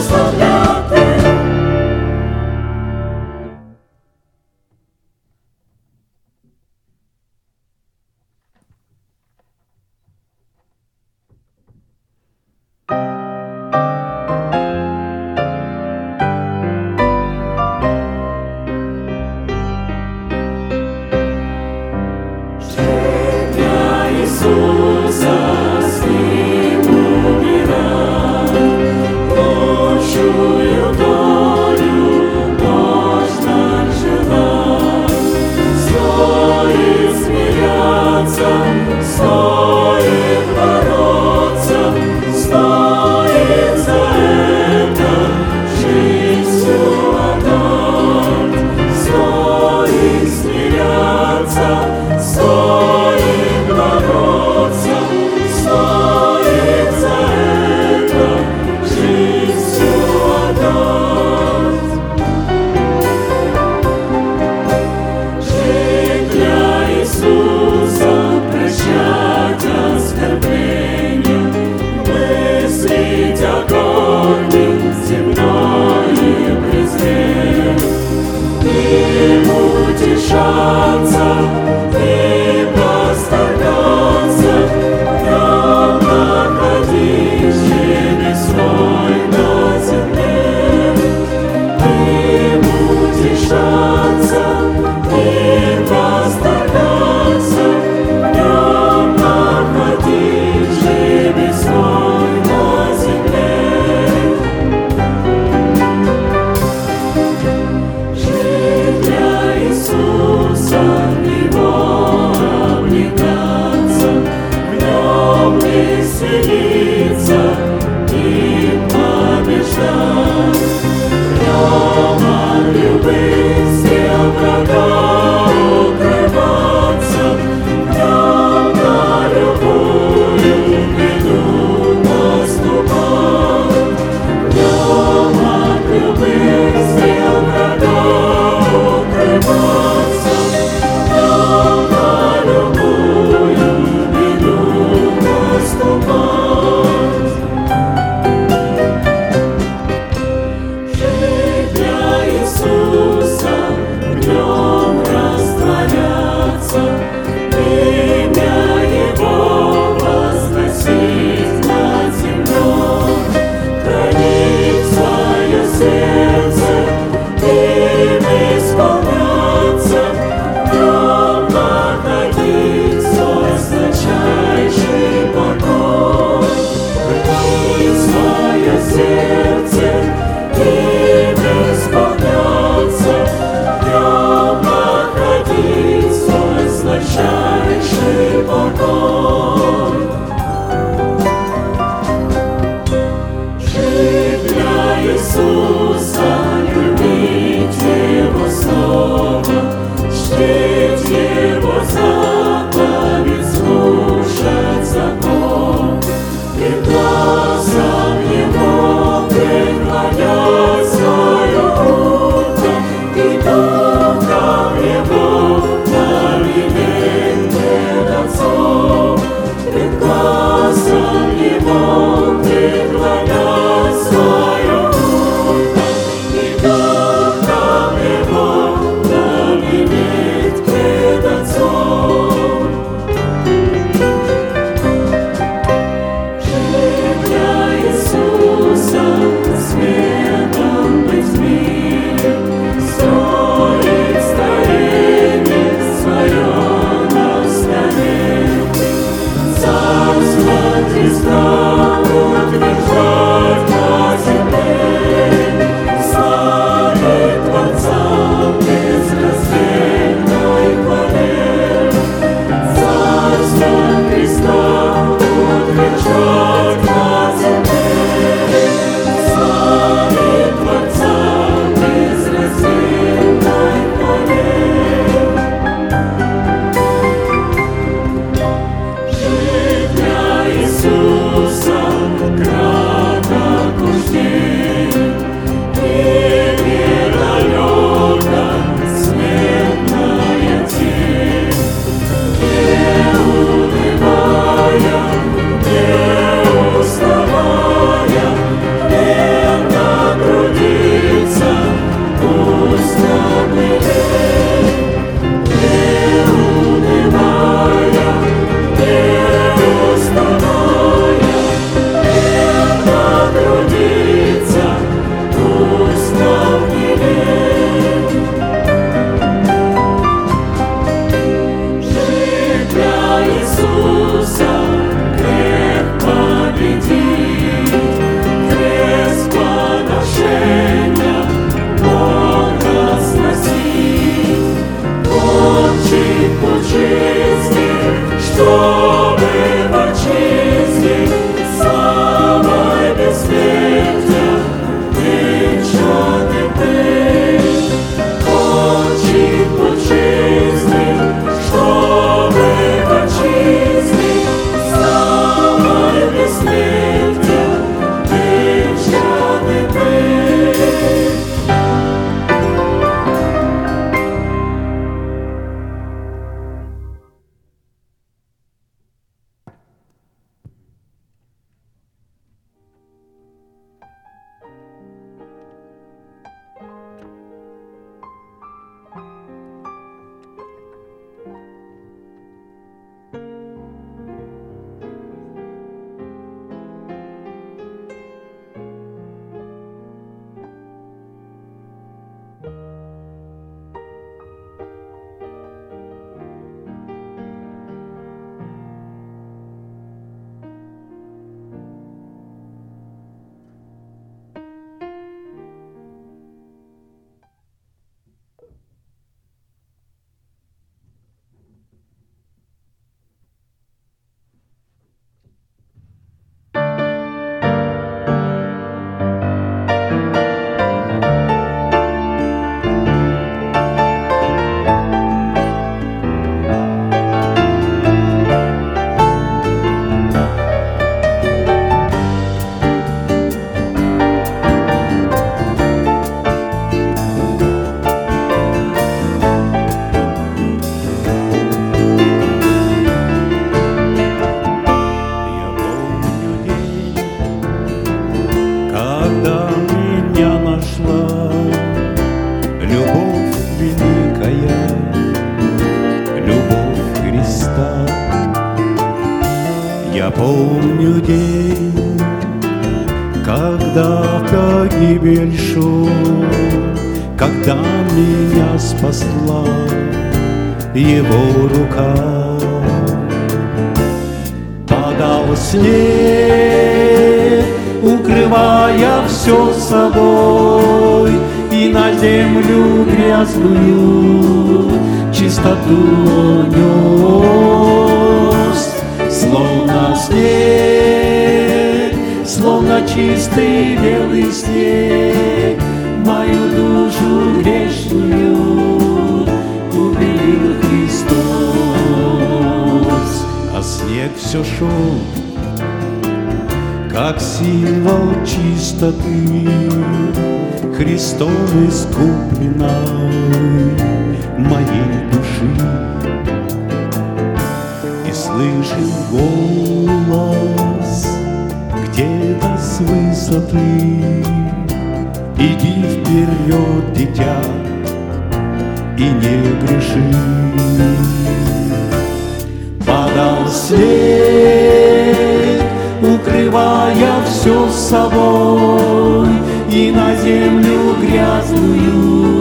transformar. Помню день, когда погибель шел, Когда меня спасла его рука. Падал снег, укрывая все собой, И на землю грязную чистоту нес, словно чистый белый снег, Мою душу грешную убил Христос. А снег все шел, как символ чистоты, Христом искупленной моей души. И слышим голос высоты, Иди вперед, дитя, и не греши. Падал снег, укрывая все собой, И на землю грязную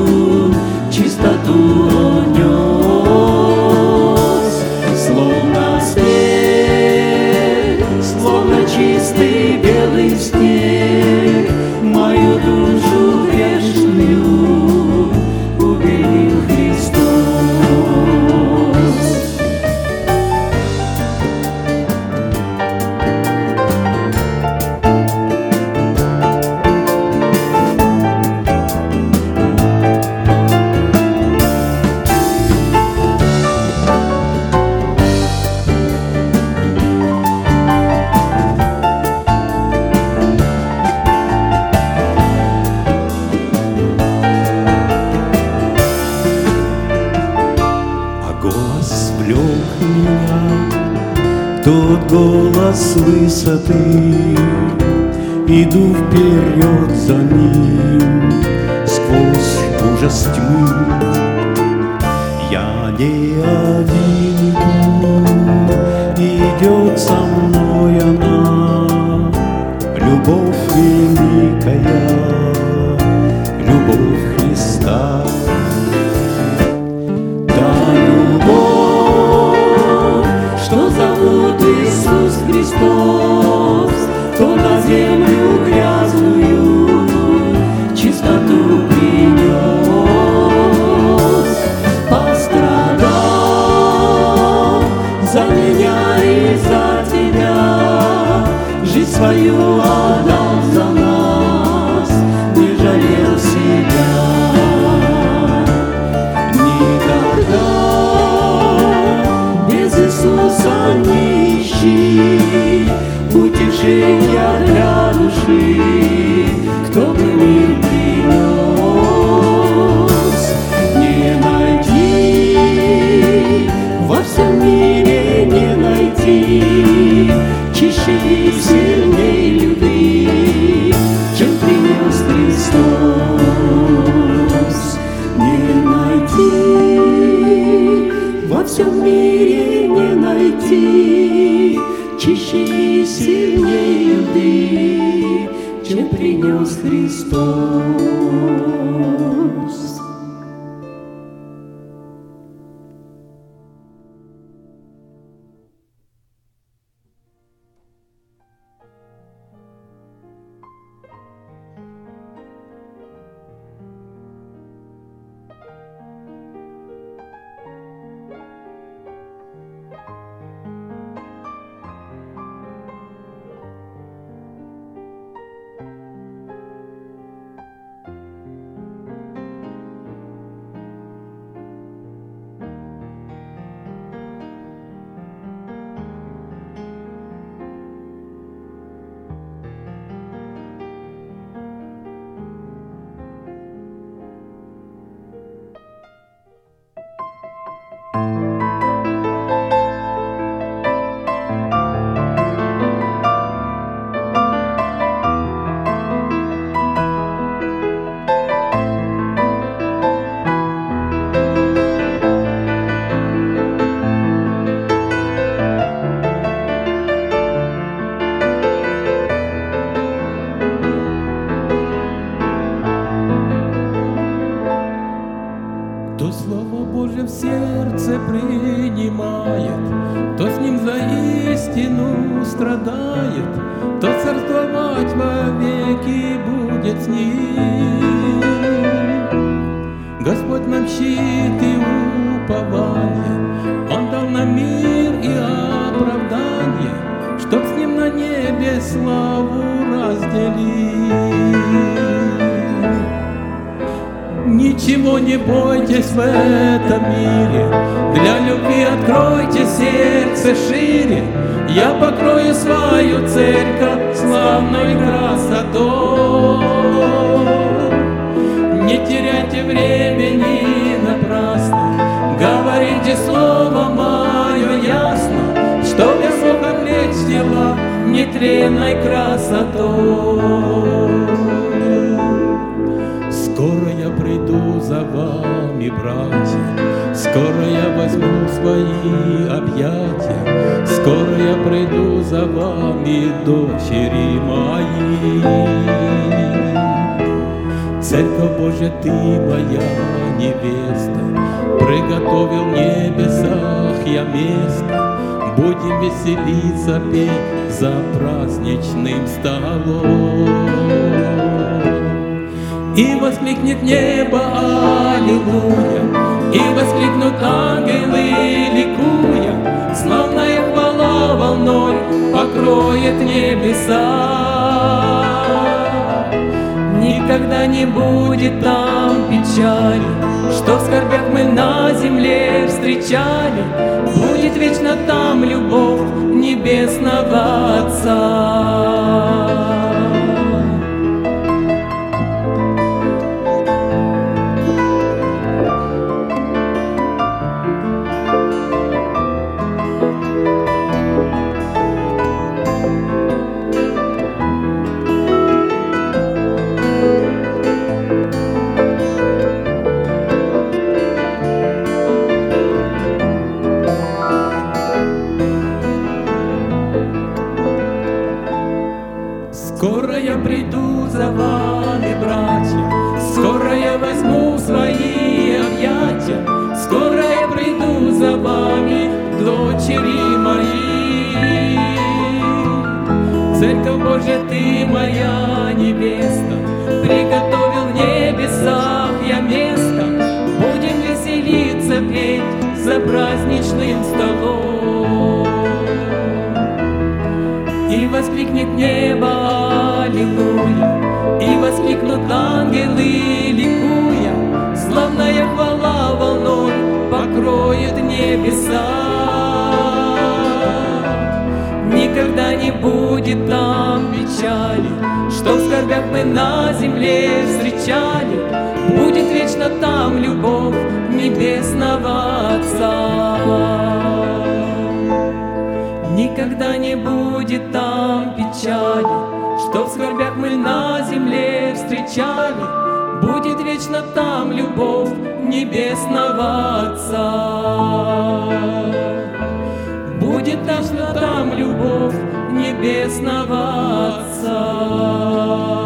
найти чище и сильней любви, чем принес Боже, ты моя невеста, приготовил в небесах я место, будем веселиться, петь за праздничным столом. И воскликнет небо Аллилуйя, и воскликнут ангелы ликуя, славная хвала волной покроет небеса. не будет там печали, Что в скорбях мы на земле встречали, Будет вечно там любовь небесного Отца. Никогда не будет там печали, Что в скорбях мы на земле встречали, Будет вечно там любовь небесного Отца. Будет точно там любовь небесного Отца.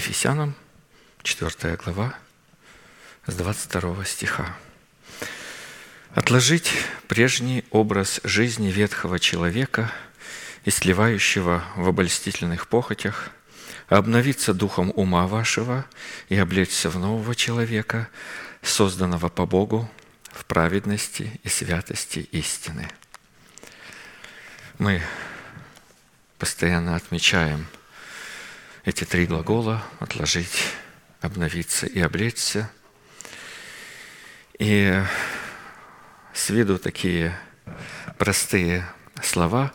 Ефесянам, 4 глава, с 22 стиха. «Отложить прежний образ жизни ветхого человека, истлевающего в обольстительных похотях, обновиться духом ума вашего и облечься в нового человека, созданного по Богу в праведности и святости истины». Мы постоянно отмечаем эти три глагола – отложить, обновиться и облечься. И с виду такие простые слова,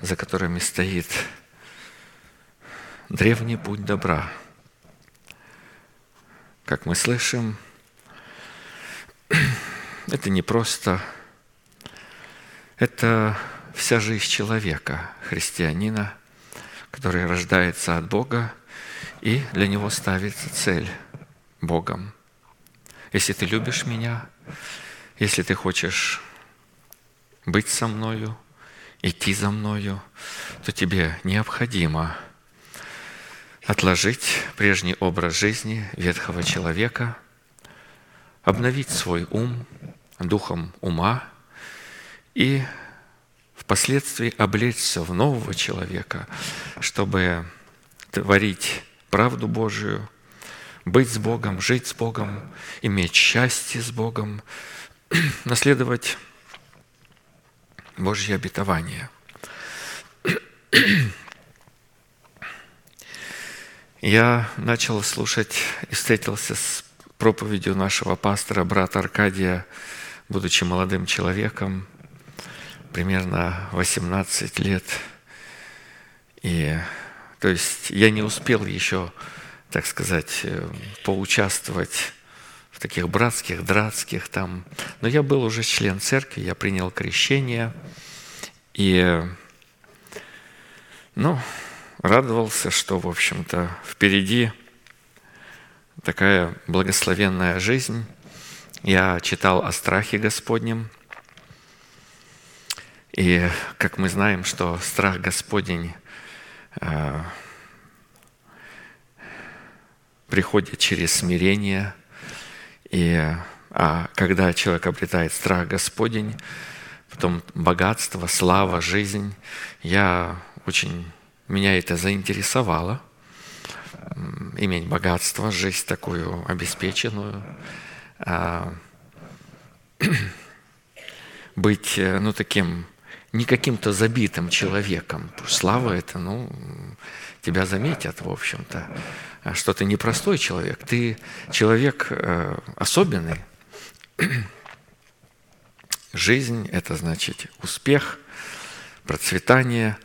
за которыми стоит древний путь добра. Как мы слышим, это не просто, это вся жизнь человека, христианина, который рождается от Бога, и для него ставится цель Богом. Если ты любишь меня, если ты хочешь быть со мною, идти за мною, то тебе необходимо отложить прежний образ жизни ветхого человека, обновить свой ум духом ума и впоследствии облечься в нового человека, чтобы творить правду Божию, быть с Богом, жить с Богом, иметь счастье с Богом, наследовать Божье обетование. Я начал слушать и встретился с проповедью нашего пастора, брата Аркадия, будучи молодым человеком, примерно 18 лет. И, то есть я не успел еще, так сказать, э, поучаствовать в таких братских, дратских там. Но я был уже член церкви, я принял крещение. И, ну, радовался, что, в общем-то, впереди такая благословенная жизнь. Я читал о страхе Господнем. И как мы знаем, что страх Господень э, приходит через смирение. И а когда человек обретает страх Господень, потом богатство, слава, жизнь, я очень, меня это заинтересовало, иметь богатство, жизнь такую обеспеченную, а, быть, э, ну, таким, не каким-то забитым человеком. Слава это, ну, тебя заметят, в общем-то, а что ты не простой человек, ты человек э, особенный. Жизнь – это значит успех, процветание.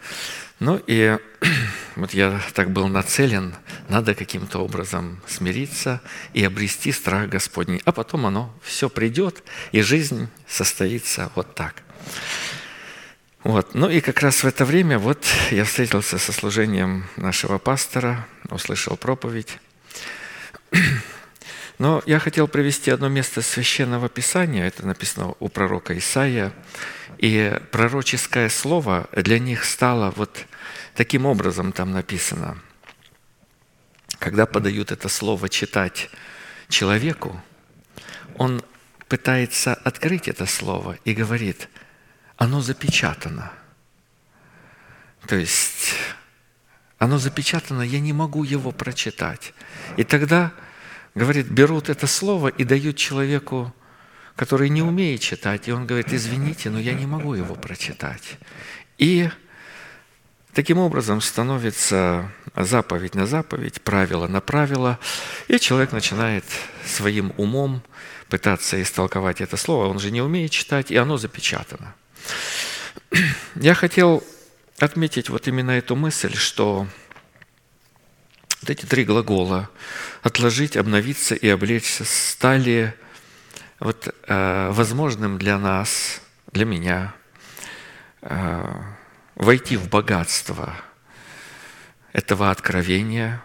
Ну и вот я так был нацелен, надо каким-то образом смириться и обрести страх Господний. А потом оно все придет, и жизнь состоится вот так. Вот. Ну и как раз в это время вот я встретился со служением нашего пастора, услышал проповедь. Но я хотел привести одно место Священного Писания, это написано у пророка Исаия, и пророческое слово для них стало вот таким образом там написано. Когда подают это слово читать человеку, он пытается открыть это слово и говорит, оно запечатано. То есть оно запечатано, я не могу его прочитать. И тогда говорит, берут это слово и дают человеку, который не умеет читать, и он говорит, извините, но я не могу его прочитать. И таким образом становится заповедь на заповедь, правило на правило, и человек начинает своим умом пытаться истолковать это слово, он же не умеет читать, и оно запечатано. Я хотел отметить вот именно эту мысль, что вот эти три глагола «отложить», «обновиться» и «облечься» стали вот, э, возможным для нас, для меня, э, войти в богатство этого откровения,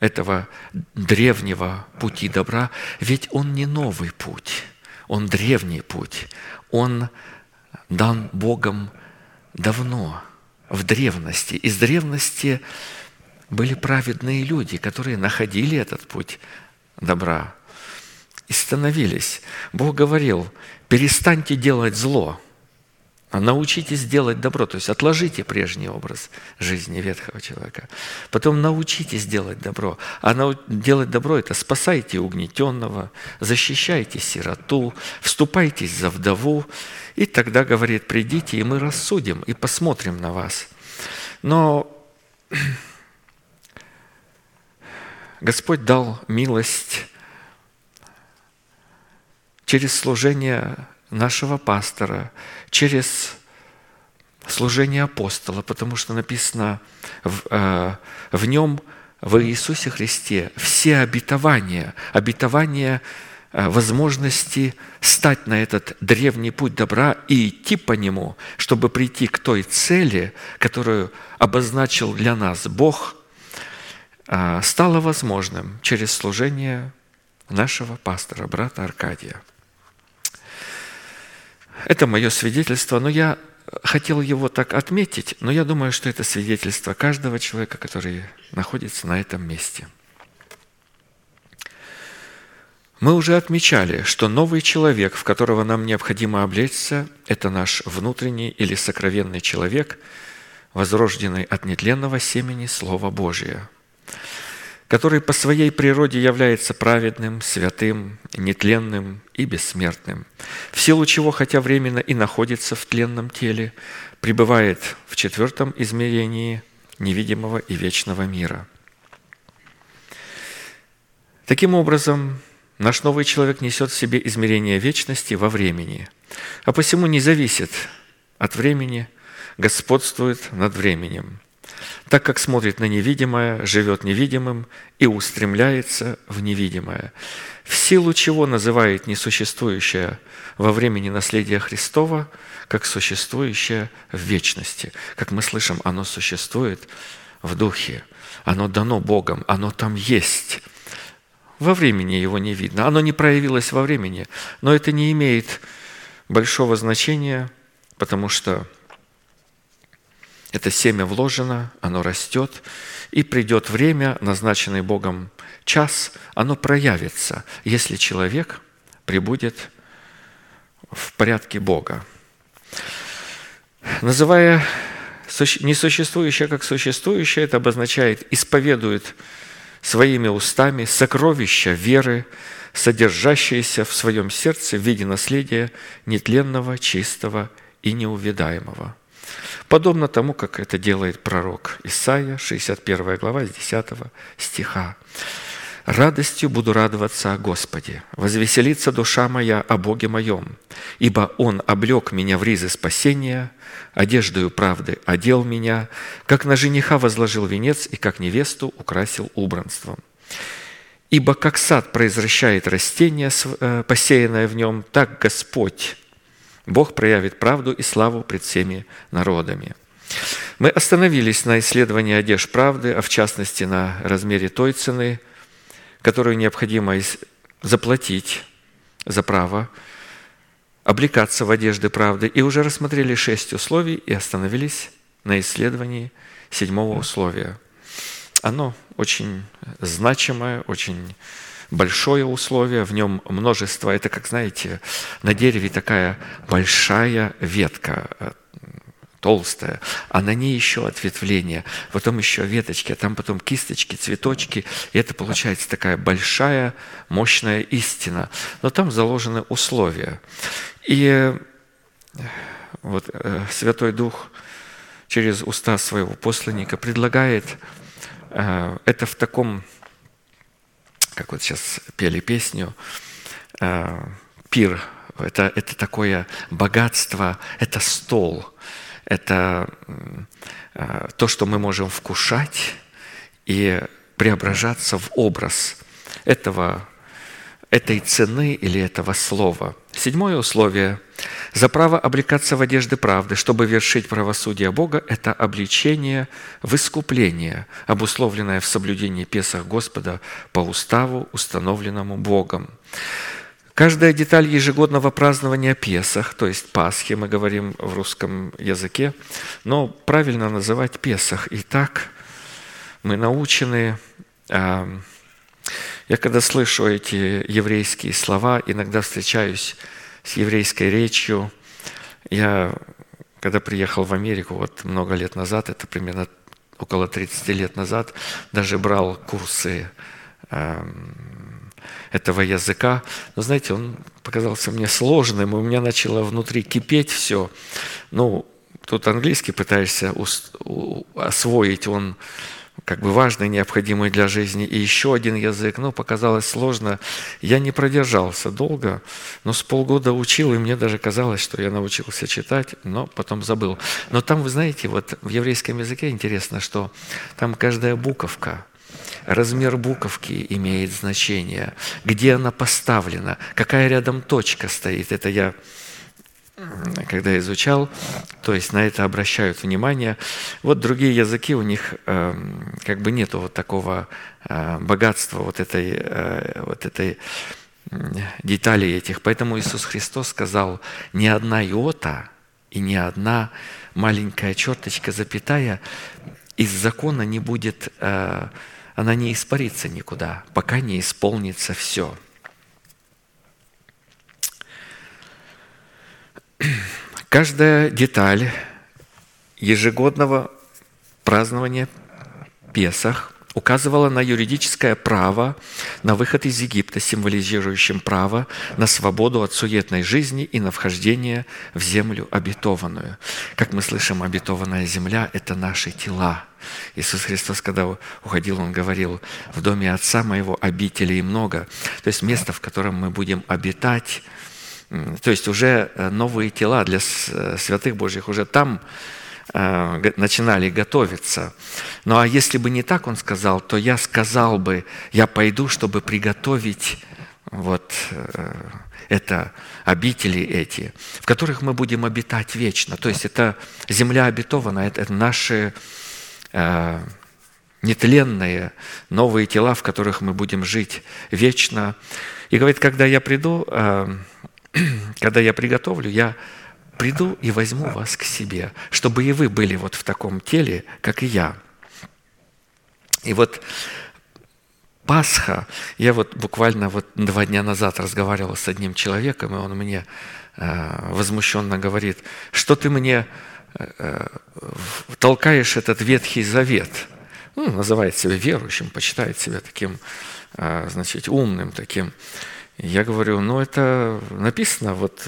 этого древнего пути добра, ведь он не новый путь, он древний путь, он дан Богом давно, в древности. Из древности были праведные люди, которые находили этот путь добра и становились. Бог говорил, перестаньте делать зло, а научитесь делать добро, то есть отложите прежний образ жизни ветхого человека. Потом научитесь делать добро. А делать добро – это спасайте угнетенного, защищайте сироту, вступайтесь за вдову. И тогда, говорит, придите, и мы рассудим, и посмотрим на вас. Но Господь дал милость через служение нашего пастора, через служение апостола, потому что написано в, э, в нем, в Иисусе Христе, все обетования, обетования э, возможности стать на этот древний путь добра и идти по нему, чтобы прийти к той цели, которую обозначил для нас Бог – а, стало возможным через служение нашего пастора, брата Аркадия. Это мое свидетельство, но я хотел его так отметить, но я думаю, что это свидетельство каждого человека, который находится на этом месте. Мы уже отмечали, что новый человек, в которого нам необходимо облечься, это наш внутренний или сокровенный человек, возрожденный от нетленного семени Слова Божия – который по своей природе является праведным, святым, нетленным и бессмертным, в силу чего, хотя временно и находится в тленном теле, пребывает в четвертом измерении невидимого и вечного мира. Таким образом, наш новый человек несет в себе измерение вечности во времени, а посему не зависит от времени, господствует над временем – так как смотрит на невидимое, живет невидимым и устремляется в невидимое, в силу чего называет несуществующее во времени наследия Христова, как существующее в вечности. Как мы слышим, оно существует в Духе, оно дано Богом, оно там есть. Во времени его не видно, оно не проявилось во времени, но это не имеет большого значения, потому что это семя вложено, оно растет, и придет время, назначенный Богом час, оно проявится, если человек прибудет в порядке Бога. Называя несуществующее как существующее, это обозначает исповедует своими устами сокровища веры, содержащиеся в своем сердце в виде наследия нетленного, чистого и неувидаемого – Подобно тому, как это делает пророк Исаия, 61 глава, с 10 стиха. Радостью буду радоваться о Господе, возвеселится душа моя о Боге моем, ибо Он облег меня в ризы спасения, одеждою правды одел меня, как на жениха возложил венец и как невесту украсил убранством. Ибо как сад произвращает растение, э, посеянное в нем, так Господь, Бог проявит правду и славу пред всеми народами. Мы остановились на исследовании одежд правды, а в частности на размере той цены, которую необходимо заплатить за право облекаться в одежды правды, и уже рассмотрели шесть условий и остановились на исследовании седьмого условия. Оно очень значимое, очень большое условие, в нем множество. Это, как знаете, на дереве такая большая ветка, толстая, а на ней еще ответвление, потом еще веточки, а там потом кисточки, цветочки, и это получается такая большая, мощная истина. Но там заложены условия. И э, вот э, Святой Дух через уста своего посланника предлагает э, это в таком, как вот сейчас пели песню, пир, это, это такое богатство, это стол – это э, то, что мы можем вкушать и преображаться в образ этого, этой цены или этого слова. Седьмое условие. За право облекаться в одежды правды, чтобы вершить правосудие Бога, это обличение в искупление, обусловленное в соблюдении Песах Господа по уставу, установленному Богом. Каждая деталь ежегодного празднования Песах, то есть Пасхи, мы говорим в русском языке, но правильно называть Песах. И так мы научены, а, я когда слышу эти еврейские слова, иногда встречаюсь с еврейской речью. Я, когда приехал в Америку вот много лет назад, это примерно около 30 лет назад, даже брал курсы этого языка. Но знаете, он показался мне сложным, и у меня начало внутри кипеть все. Ну, тут английский пытаешься освоить, он как бы важный, необходимый для жизни, и еще один язык, ну, показалось сложно. Я не продержался долго, но с полгода учил, и мне даже казалось, что я научился читать, но потом забыл. Но там, вы знаете, вот в еврейском языке интересно, что там каждая буковка – размер буковки имеет значение, где она поставлена, какая рядом точка стоит. Это я когда изучал, то есть на это обращают внимание. Вот другие языки, у них э, как бы нету вот такого э, богатства вот этой, э, вот этой деталей этих. Поэтому Иисус Христос сказал, ни одна иота и ни одна маленькая черточка, запятая, из закона не будет э, она не испарится никуда, пока не исполнится все. Каждая деталь ежегодного празднования Песах указывала на юридическое право на выход из Египта, символизирующим право на свободу от суетной жизни и на вхождение в землю обетованную. Как мы слышим, обетованная земля – это наши тела. Иисус Христос, когда уходил, Он говорил, в доме Отца Моего обителей много. То есть место, в котором мы будем обитать, то есть уже э, новые тела для э, святых Божьих, уже там Э, начинали готовиться. Ну а если бы не так он сказал, то я сказал бы, я пойду, чтобы приготовить вот это обители эти, в которых мы будем обитать вечно. То есть это земля обетована, это наши э, нетленные новые тела, в которых мы будем жить вечно. И говорит, когда я приду, э, когда я приготовлю, я приду и возьму вас к себе, чтобы и вы были вот в таком теле, как и я. И вот Пасха, я вот буквально вот два дня назад разговаривал с одним человеком, и он мне э, возмущенно говорит, что ты мне э, толкаешь этот Ветхий Завет. Ну, называет себя верующим, почитает себя таким, э, значит, умным таким. Я говорю, ну это написано вот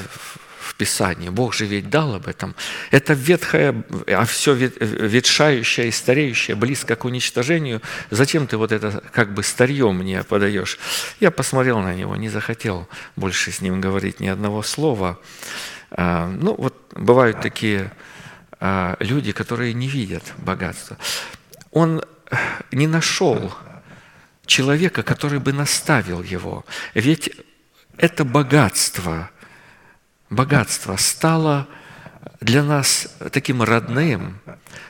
в Писании, Бог же ведь дал об этом. Это ветхое, а все ветшающее и стареющее близко к уничтожению. Зачем ты вот это как бы старье мне подаешь? Я посмотрел на него, не захотел больше с ним говорить ни одного слова. А, ну вот бывают такие а, люди, которые не видят богатства. Он не нашел человека, который бы наставил его. Ведь это богатство, богатство стало для нас таким родным,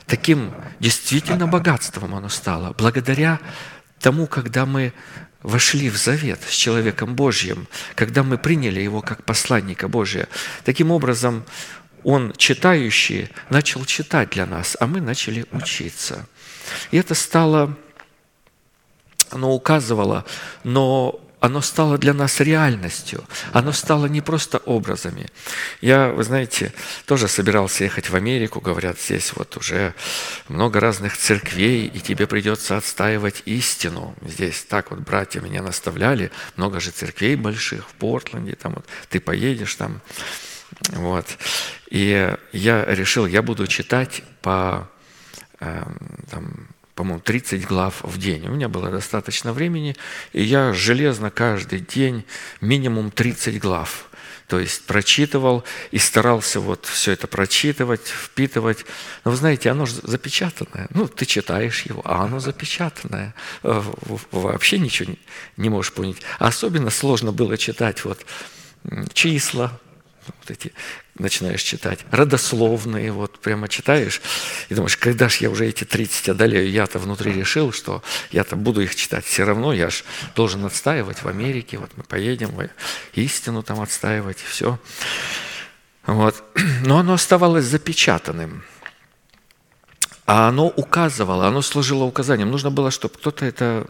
таким действительно богатством оно стало, благодаря тому, когда мы вошли в завет с человеком Божьим, когда мы приняли его как посланника Божия. Таким образом, он, читающий, начал читать для нас, а мы начали учиться. И это стало оно указывало, но оно стало для нас реальностью. Оно стало не просто образами. Я, вы знаете, тоже собирался ехать в Америку. Говорят, здесь вот уже много разных церквей, и тебе придется отстаивать истину. Здесь так вот братья меня наставляли. Много же церквей больших в Портленде. Там вот ты поедешь там. Вот. И я решил, я буду читать по эм, там, по-моему, 30 глав в день. У меня было достаточно времени, и я железно каждый день минимум 30 глав. То есть прочитывал и старался вот все это прочитывать, впитывать. Но вы знаете, оно же запечатанное. Ну, ты читаешь его, а оно запечатанное. Э, вообще ничего не можешь понять. Особенно сложно было читать вот числа, вот эти начинаешь читать, родословные, вот прямо читаешь, и думаешь, когда же я уже эти 30 одолею, я-то внутри решил, что я-то буду их читать, все равно я же должен отстаивать в Америке, вот мы поедем, истину там отстаивать, и все. Вот. Но оно оставалось запечатанным. А оно указывало, оно служило указанием. Нужно было, чтобы кто-то это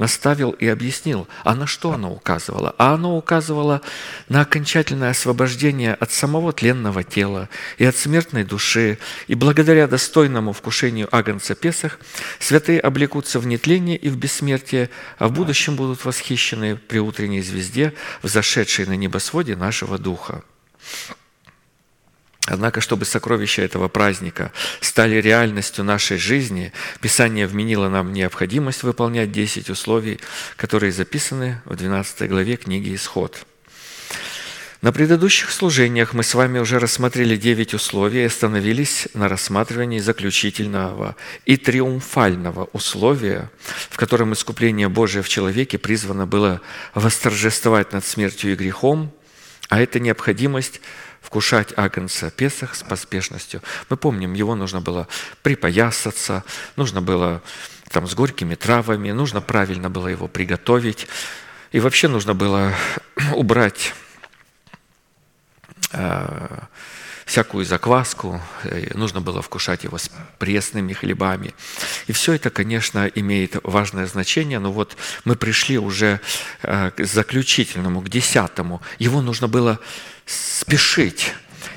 наставил и объяснил. А на что оно указывало? А оно указывало на окончательное освобождение от самого тленного тела и от смертной души. И благодаря достойному вкушению Агнца Песах святые облекутся в нетление и в бессмертие, а в будущем будут восхищены при утренней звезде, взошедшей на небосводе нашего Духа. Однако, чтобы сокровища этого праздника стали реальностью нашей жизни, Писание вменило нам необходимость выполнять 10 условий, которые записаны в 12 главе книги «Исход». На предыдущих служениях мы с вами уже рассмотрели 9 условий и остановились на рассматривании заключительного и триумфального условия, в котором искупление Божие в человеке призвано было восторжествовать над смертью и грехом, а это необходимость – вкушать агнца Песах с поспешностью. Мы помним, его нужно было припоясаться, нужно было там с горькими травами, нужно правильно было его приготовить. И вообще нужно было убрать э, всякую закваску, нужно было вкушать его с пресными хлебами. И все это, конечно, имеет важное значение, но вот мы пришли уже э, к заключительному, к десятому. Его нужно было спешить.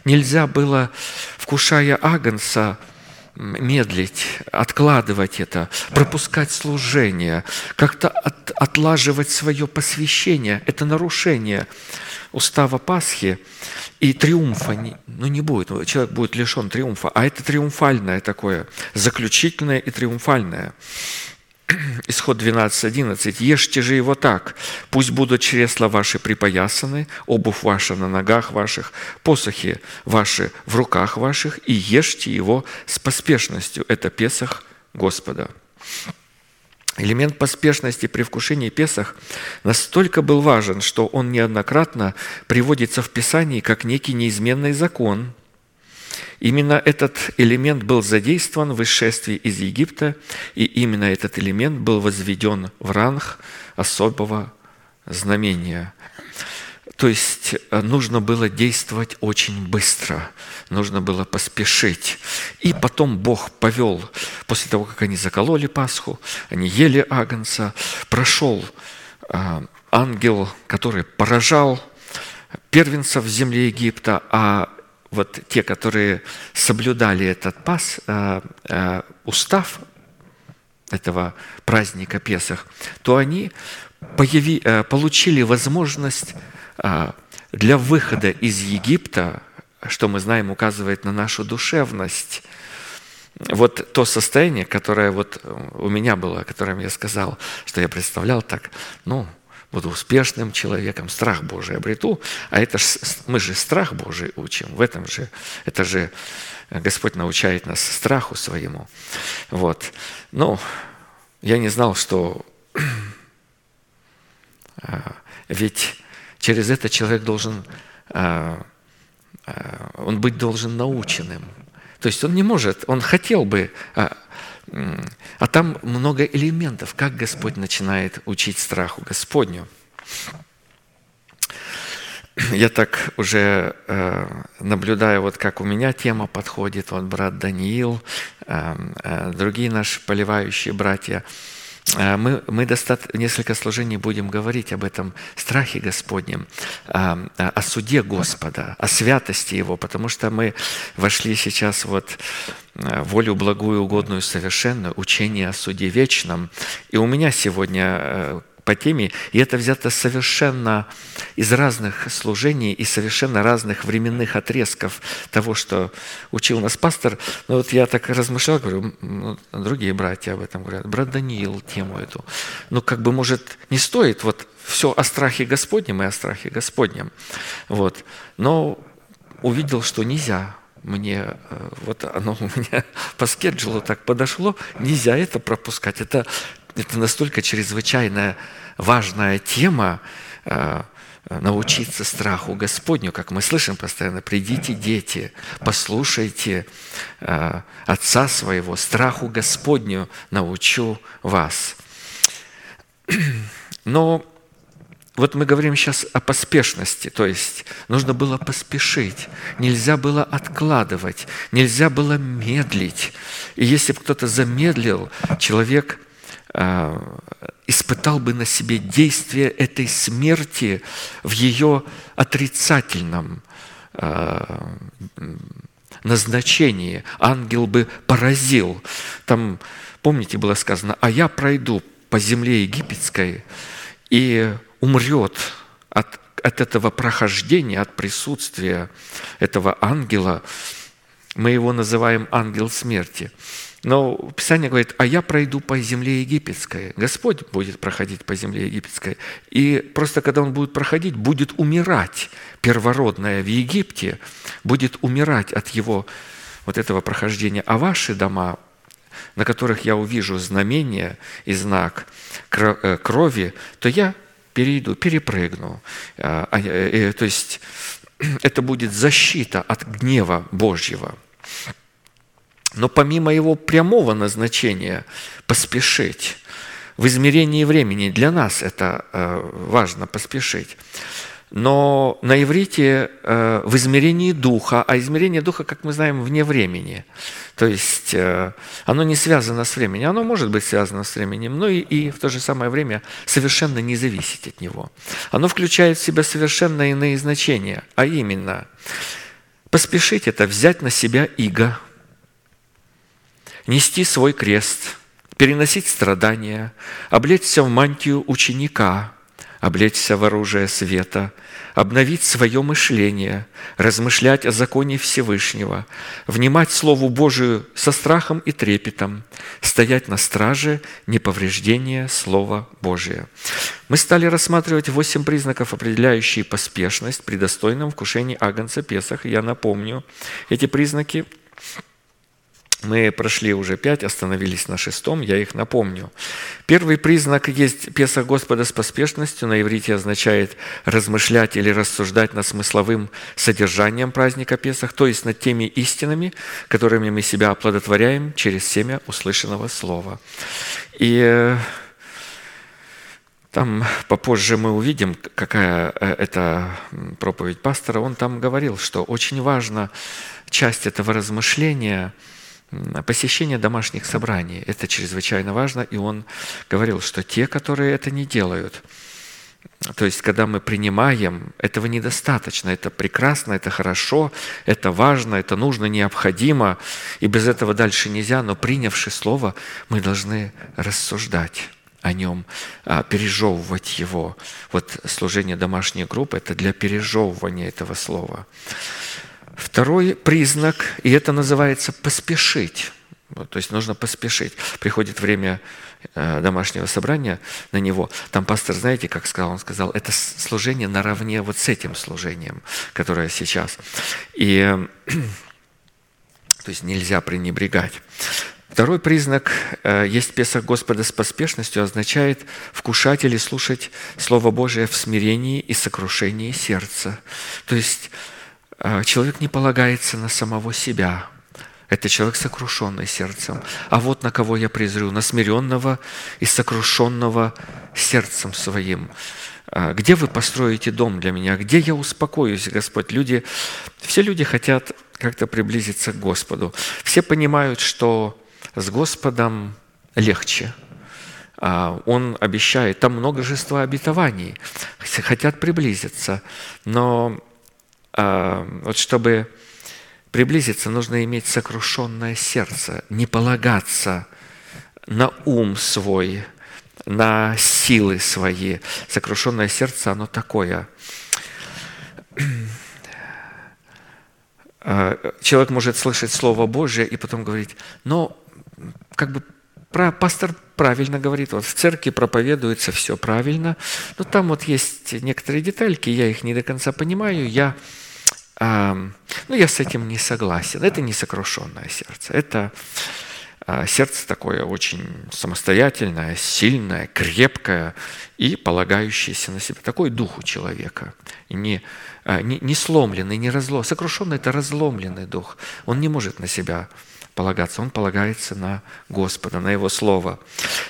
Нельзя было, вкушая агнца, медлить, откладывать это, пропускать служение, как-то от, отлаживать свое посвящение. Это нарушение устава Пасхи и триумфа. Не, ну, не будет, человек будет лишен триумфа, а это триумфальное такое, заключительное и триумфальное. Исход 12.11. «Ешьте же его так, пусть будут чресла ваши припоясаны, обувь ваша на ногах ваших, посохи ваши в руках ваших, и ешьте его с поспешностью». Это Песах Господа. Элемент поспешности при вкушении Песах настолько был важен, что он неоднократно приводится в Писании как некий неизменный закон – Именно этот элемент был задействован в исшествии из Египта, и именно этот элемент был возведен в ранг особого знамения. То есть э, нужно было действовать очень быстро, нужно было поспешить. И потом Бог повел, после того, как они закололи Пасху, они ели агнца, прошел э, ангел, который поражал первенцев в земле Египта, а вот те, которые соблюдали этот пас, э, устав этого праздника Песах, то они появи, получили возможность для выхода из Египта, что мы знаем, указывает на нашу душевность. Вот то состояние, которое вот у меня было, о котором я сказал, что я представлял так, ну, буду успешным человеком, страх Божий обрету, а это ж, мы же страх Божий учим, в этом же, это же Господь научает нас страху своему. Вот. Ну, я не знал, что а, ведь через это человек должен, а, а, он быть должен наученным. То есть он не может, он хотел бы, а там много элементов, как Господь начинает учить страху Господню. Я так уже э, наблюдаю, вот как у меня тема подходит, вот брат Даниил, э, э, другие наши поливающие братья – Э, мы, мы достаточно, несколько служений будем говорить об этом страхе Господнем, о, о суде Господа, о святости Его, потому что мы вошли сейчас вот э, волю благую, угодную, совершенную, учение о суде вечном. И у меня сегодня э, по теме, и это взято совершенно из разных служений и совершенно разных временных отрезков того, что учил нас пастор. Но вот я так размышлял, говорю, ну, другие братья об этом говорят, брат Даниил тему эту. Ну, как бы, может, не стоит вот все о страхе Господнем и о страхе Господнем. Вот. Но увидел, что нельзя мне, э, вот оно у меня по скеджулу так подошло, нельзя это пропускать. Это это настолько чрезвычайная важная тема, э, научиться страху Господню, как мы слышим постоянно, придите, дети, послушайте э, Отца своего, страху Господню научу вас. Но вот мы говорим сейчас о поспешности, то есть нужно было поспешить, нельзя было откладывать, нельзя было медлить. И если бы кто-то замедлил, человек Э, испытал бы на себе действие этой смерти в ее отрицательном э, назначении. Ангел бы поразил. Там, помните, было сказано, а я пройду по земле египетской и умрет от, от этого прохождения, от присутствия этого ангела. Мы его называем ангел смерти – но Писание говорит, а я пройду по земле египетской. Господь будет проходить по земле египетской. И просто когда Он будет проходить, будет умирать первородное в Египте, будет умирать от Его вот этого прохождения. А ваши дома, на которых я увижу знамение и знак э, крови, то я перейду, перепрыгну. А, а, э, то есть это будет защита от гнева Божьего. Но помимо его прямого назначения поспешить, в измерении времени для нас это э, важно поспешить. Но на иврите э, в измерении духа, а измерение духа, как мы знаем, вне времени. То есть э, оно не связано с временем. Оно может быть связано с временем, но и, и в то же самое время совершенно не зависеть от него. Оно включает в себя совершенно иные значения, а именно поспешить – это взять на себя иго – нести свой крест, переносить страдания, облечься в мантию ученика, облечься в оружие света, обновить свое мышление, размышлять о законе Всевышнего, внимать Слову Божию со страхом и трепетом, стоять на страже неповреждения Слова Божия. Мы стали рассматривать восемь признаков, определяющие поспешность при достойном вкушении Агнца Песах. Я напомню, эти признаки мы прошли уже пять, остановились на шестом, я их напомню. Первый признак есть Песах Господа с поспешностью, на иврите означает размышлять или рассуждать над смысловым содержанием праздника Песах, то есть над теми истинами, которыми мы себя оплодотворяем через семя услышанного слова. И э, там попозже мы увидим, какая э, это проповедь пастора. Он там говорил, что очень важна часть этого размышления – посещение домашних собраний. Это чрезвычайно важно, и он говорил, что те, которые это не делают, то есть, когда мы принимаем, этого недостаточно. Это прекрасно, это хорошо, это важно, это нужно, необходимо. И без этого дальше нельзя. Но принявши Слово, мы должны рассуждать о нем, а, пережевывать его. Вот служение домашней группы – это для пережевывания этого слова. Второй признак, и это называется «поспешить». То есть нужно поспешить. Приходит время э, домашнего собрания на него. Там пастор, знаете, как сказал? Он сказал, это служение наравне вот с этим служением, которое сейчас. И то есть нельзя пренебрегать. Второй признак э, есть Песах Господа с поспешностью, означает вкушать или слушать Слово Божие в смирении и сокрушении сердца. То есть человек не полагается на самого себя – это человек, сокрушенный сердцем. А вот на кого я презрю, на смиренного и сокрушенного сердцем своим. А, где вы построите дом для меня? Где я успокоюсь, Господь? Люди, все люди хотят как-то приблизиться к Господу. Все понимают, что с Господом легче. А, он обещает, там множество обетований, хотят приблизиться. Но а, вот чтобы приблизиться, нужно иметь сокрушенное сердце, не полагаться на ум свой, на силы свои. Сокрушенное сердце, оно такое. Человек может слышать Слово Божье и потом говорить, но как бы пастор правильно говорит, вот в церкви проповедуется все правильно, но там вот есть некоторые детальки, я их не до конца понимаю, я ну, я с этим не согласен. Это не сокрушенное сердце. Это а, сердце такое очень самостоятельное, сильное, крепкое и полагающееся на себя. Такой дух у человека. Не, а, не, не сломленный, не разлом. Сокрушенный – это разломленный дух. Он не может на себя полагаться, он полагается на Господа, на Его Слово.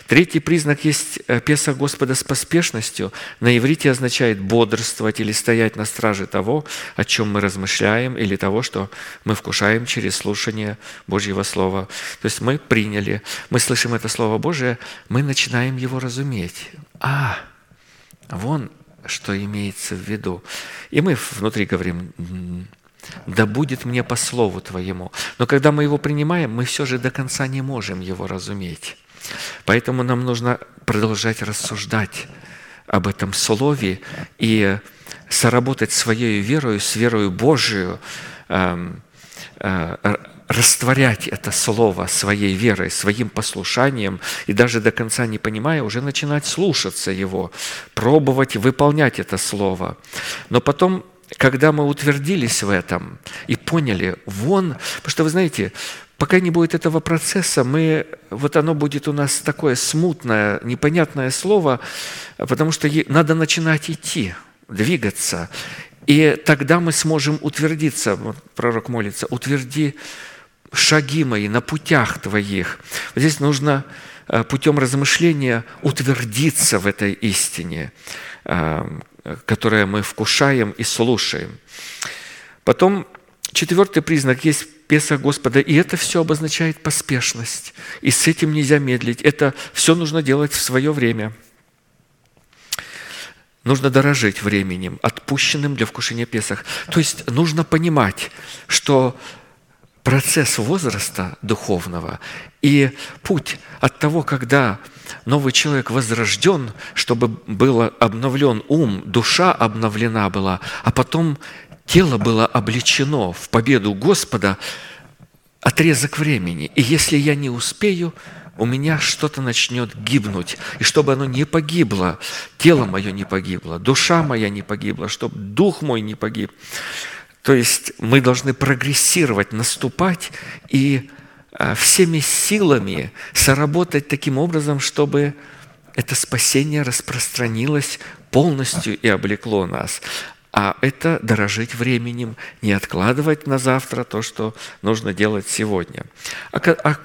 Третий признак есть э, Песах Господа с поспешностью. На иврите означает бодрствовать или стоять на страже того, о чем мы размышляем, или того, что мы вкушаем через слушание Божьего Слова. То есть мы приняли, мы слышим это Слово Божие, мы начинаем его разуметь. А, вон что имеется в виду. И мы внутри говорим, да будет мне по слову Твоему. Но когда мы его принимаем, мы все же до конца не можем его разуметь. Поэтому нам нужно продолжать рассуждать об этом слове и соработать своей верою, с верою Божию, эм, э, растворять это слово своей верой, своим послушанием, и даже до конца не понимая, уже начинать слушаться его, пробовать выполнять это слово. Но потом когда мы утвердились в этом и поняли, вон, потому что вы знаете, пока не будет этого процесса, мы, вот оно будет у нас такое смутное, непонятное слово, потому что надо начинать идти, двигаться. И тогда мы сможем утвердиться, вот пророк молится, утверди шаги мои на путях твоих. Вот здесь нужно э, путем размышления утвердиться в этой истине, э, которое мы вкушаем и слушаем. Потом четвертый признак есть Песах Господа, и это все обозначает поспешность. И с этим нельзя медлить. Это все нужно делать в свое время. Нужно дорожить временем, отпущенным для вкушения Песах. То есть нужно понимать, что процесс возраста духовного и путь от того, когда новый человек возрожден, чтобы был обновлен ум, душа обновлена была, а потом тело было обличено в победу Господа, отрезок времени. И если я не успею, у меня что-то начнет гибнуть. И чтобы оно не погибло, тело мое не погибло, душа моя не погибла, чтобы дух мой не погиб. То есть мы должны прогрессировать, наступать и всеми силами соработать таким образом, чтобы это спасение распространилось полностью и облекло нас. А это дорожить временем, не откладывать на завтра то, что нужно делать сегодня. А, а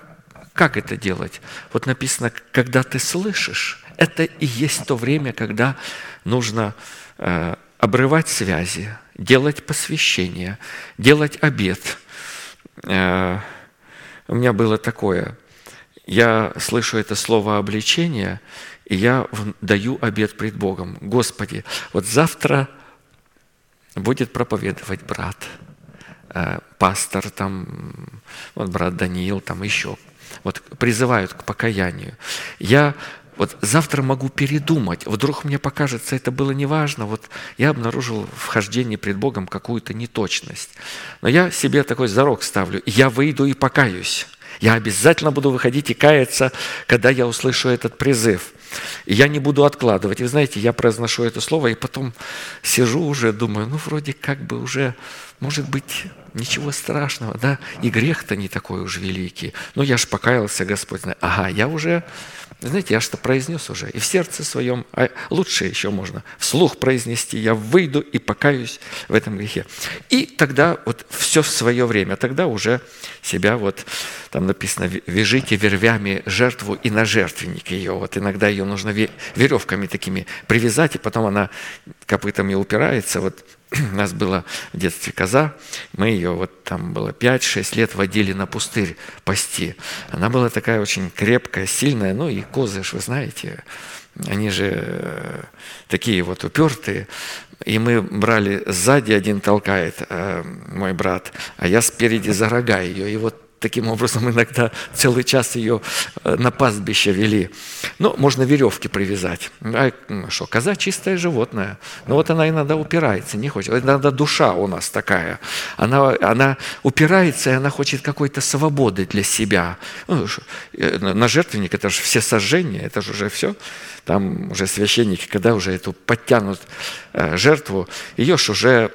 как это делать? Вот написано, когда ты слышишь, это и есть то время, когда нужно э, обрывать связи, делать посвящение, делать обед. Э, у меня было такое. Я слышу это слово обличение, и я даю обед пред Богом. Господи, вот завтра будет проповедовать брат, э, пастор, там, вот брат Даниил, там еще. Вот призывают к покаянию. Я вот завтра могу передумать, вдруг мне покажется, это было неважно, вот я обнаружил в хождении пред Богом какую-то неточность. Но я себе такой зарок ставлю, я выйду и покаюсь. Я обязательно буду выходить и каяться, когда я услышу этот призыв. И я не буду откладывать. И знаете, я произношу это слово, и потом сижу уже, думаю, ну, вроде как бы уже, может быть, ничего страшного, да, и грех-то не такой уж великий. Ну, я ж покаялся, Господь знает. Ага, я уже знаете, я что произнес уже, и в сердце своем, а лучше еще можно вслух произнести, я выйду и покаюсь в этом грехе. И тогда вот все в свое время, тогда уже себя вот, там написано, вяжите вервями жертву и на жертвенник ее. Вот иногда ее нужно веревками такими привязать, и потом она копытами упирается. Вот у нас была в детстве коза, мы ее вот там было 5-6 лет водили на пустырь пасти. Она была такая очень крепкая, сильная, ну и козы, вы знаете, они же э, такие вот упертые. И мы брали сзади, один толкает, э, мой брат, а я спереди за рога ее. И вот Таким образом, иногда целый час ее э, на пастбище вели. Ну, можно веревки привязать. А что, коза чистое животное. Но вот она иногда упирается, не хочет. Иногда душа у нас такая. Она, она упирается, и она хочет какой-то свободы для себя. Ну, э, на жертвенник это же все сожжения, это же уже все. Там уже священники, когда уже эту подтянут э, жертву, ее ж уже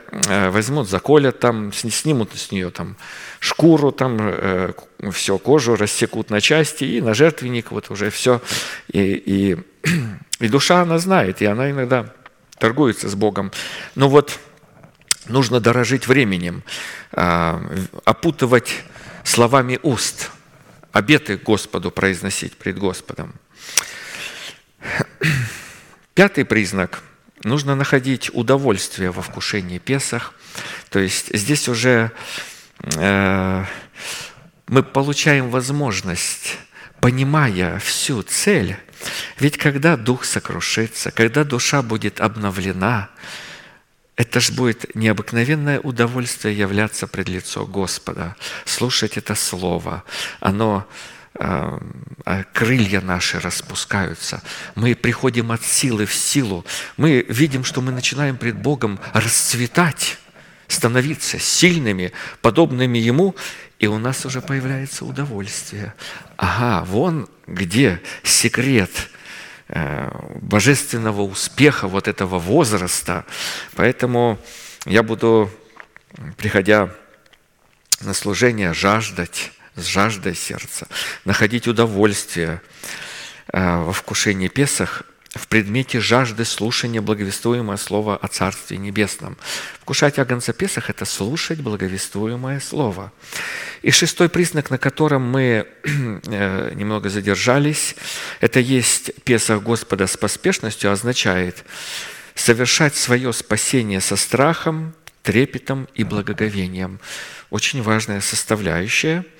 возьмут, заколят, там, снимут с нее там шкуру, там э, все, кожу рассекут на части, и на жертвенник вот уже все. И, и, и душа, она знает, и она иногда торгуется с Богом. Но вот нужно дорожить временем, э, опутывать словами уст, обеты Господу произносить пред Господом. Пятый признак – нужно находить удовольствие во вкушении Песах. То есть здесь уже Э, мы получаем возможность, понимая всю цель, ведь когда дух сокрушится, когда душа будет обновлена, это же будет необыкновенное удовольствие являться пред лицо Господа, слушать это слово. Оно крылья наши распускаются, мы приходим от силы в силу, мы видим, что мы начинаем пред Богом расцветать, становиться сильными, подобными Ему, и у нас уже появляется удовольствие. Ага, вон где секрет э, божественного успеха вот этого возраста. Поэтому я буду, приходя на служение, жаждать, с жаждой сердца, находить удовольствие э, во вкушении Песах – в предмете жажды слушания благовествуемое слово о Царстве Небесном. Вкушать Агнца Песах – это слушать благовествуемое слово. И шестой признак, на котором мы э, немного задержались, это есть Песах Господа с поспешностью, означает совершать свое спасение со страхом, трепетом и благоговением. Очень важная составляющая –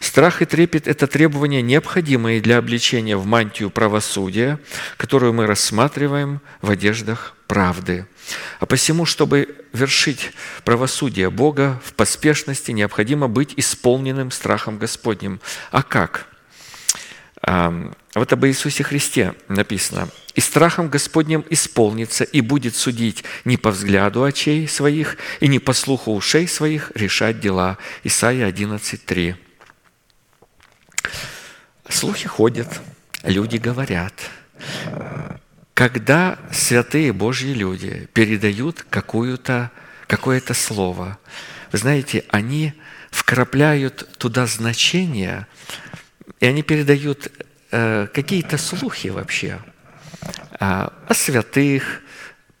Страх и трепет – это требования, необходимые для обличения в мантию правосудия, которую мы рассматриваем в одеждах правды. А посему, чтобы вершить правосудие Бога в поспешности, необходимо быть исполненным страхом Господним. А как? Вот об Иисусе Христе написано. «И страхом Господним исполнится, и будет судить не по взгляду очей своих, и не по слуху ушей своих решать дела». Исайя 11.3. Слухи ходят, люди говорят. Когда святые Божьи люди передают какое-то слово, вы знаете, они вкрапляют туда значение, и они передают э, какие-то слухи вообще э, о святых,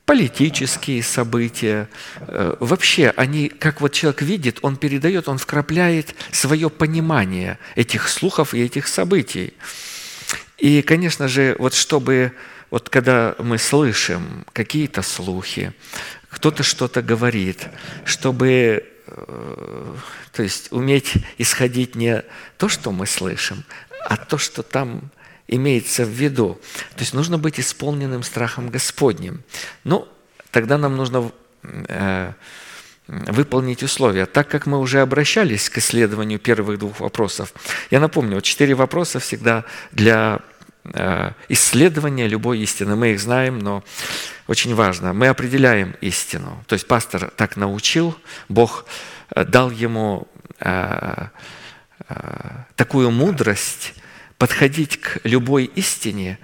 политические события. Э, вообще, они, как вот человек видит, он передает, он вкрапляет свое понимание этих слухов и этих событий. И, конечно же, вот чтобы, вот когда мы слышим какие-то слухи, кто-то что-то говорит, чтобы э, то есть уметь исходить не то, что мы слышим, а то, что там имеется в виду. То есть нужно быть исполненным страхом Господним. Ну, тогда нам нужно э, выполнить условия. Так как мы уже обращались к исследованию первых двух вопросов, я напомню, четыре вопроса всегда для э, исследования любой истины. Мы их знаем, но очень важно. Мы определяем истину. То есть пастор так научил, Бог дал ему э, такую мудрость подходить к любой истине.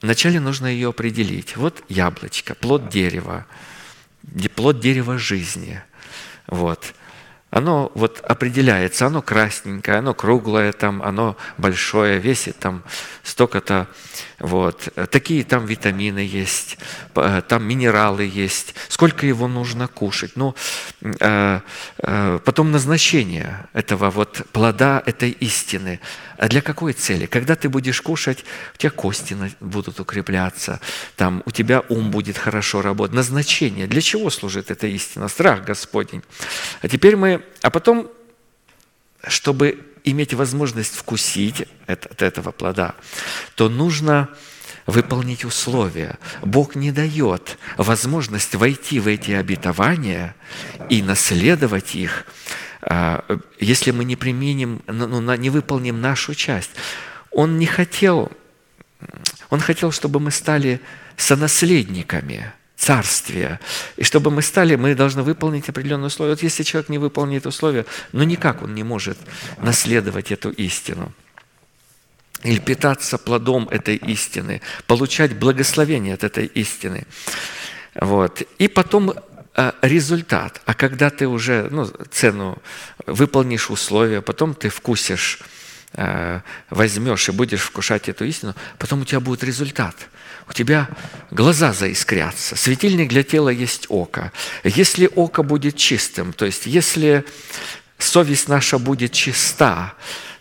Вначале нужно ее определить. Вот яблочко, плод дерева, плод дерева жизни. Вот оно вот определяется, оно красненькое, оно круглое, там, оно большое, весит там столько-то, вот. Такие там витамины есть, там минералы есть, сколько его нужно кушать. Ну, э, э, потом назначение этого вот плода этой истины. А для какой цели? Когда ты будешь кушать, у тебя кости будут укрепляться, там, у тебя ум будет хорошо работать. Назначение. Для чего служит эта истина? Страх Господень. А теперь мы... А потом, чтобы иметь возможность вкусить от этого плода, то нужно выполнить условия. Бог не дает возможность войти в эти обетования и наследовать их, а, если мы не применим, ну, не выполним нашу часть. Он не хотел, он хотел, чтобы мы стали сонаследниками царствия. И чтобы мы стали, мы должны выполнить определенные условия. Вот если человек не выполнит условия, ну никак он не может наследовать эту истину или питаться плодом этой истины, получать благословение от этой истины. Вот. И потом э, результат. А когда ты уже ну, цену выполнишь условия, потом ты вкусишь, возьмешь и будешь вкушать эту истину, потом у тебя будет результат. У тебя глаза заискрятся. Светильник для тела есть око. Если око будет чистым, то есть если совесть наша будет чиста,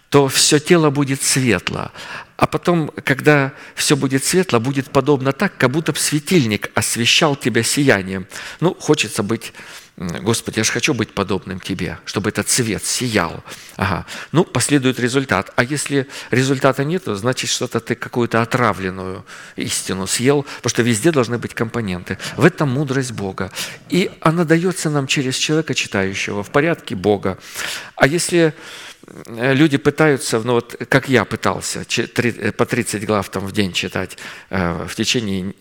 то все тело будет светло. А потом, когда все будет светло, будет подобно так, как будто бы светильник освещал тебя сиянием. Ну, хочется быть Господи, я же хочу быть подобным Тебе, чтобы этот цвет сиял. Ага. Ну, последует результат. А если результата нет, значит, что-то ты какую-то отравленную истину съел, потому что везде должны быть компоненты. В этом мудрость Бога. И она дается нам через человека читающего, в порядке Бога. А если люди пытаются, ну вот как я пытался, э, по 30 глав там в день читать э, в течение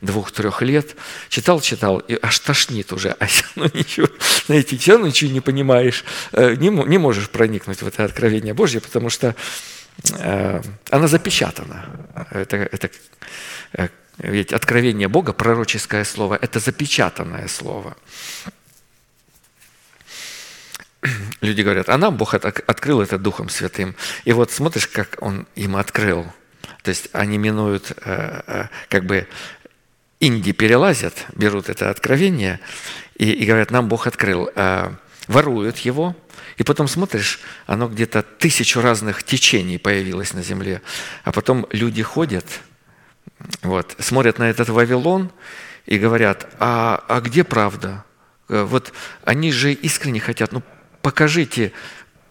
двух-трех лет, читал, читал, и аж тошнит уже, а ну ничего, знаете, все равно ничего не понимаешь, не, не можешь проникнуть в это откровение Божье, потому что она запечатана. Это, это ведь откровение Бога, пророческое слово, это запечатанное слово люди говорят, а нам Бог открыл это Духом Святым. И вот смотришь, как Он им открыл. То есть они минуют, э, э, как бы Инди перелазят, берут это откровение и, и говорят, нам Бог открыл. Э, воруют его, и потом смотришь, оно где-то тысячу разных течений появилось на земле. А потом люди ходят, вот, смотрят на этот Вавилон и говорят, а, а где правда? Вот они же искренне хотят, ну покажите,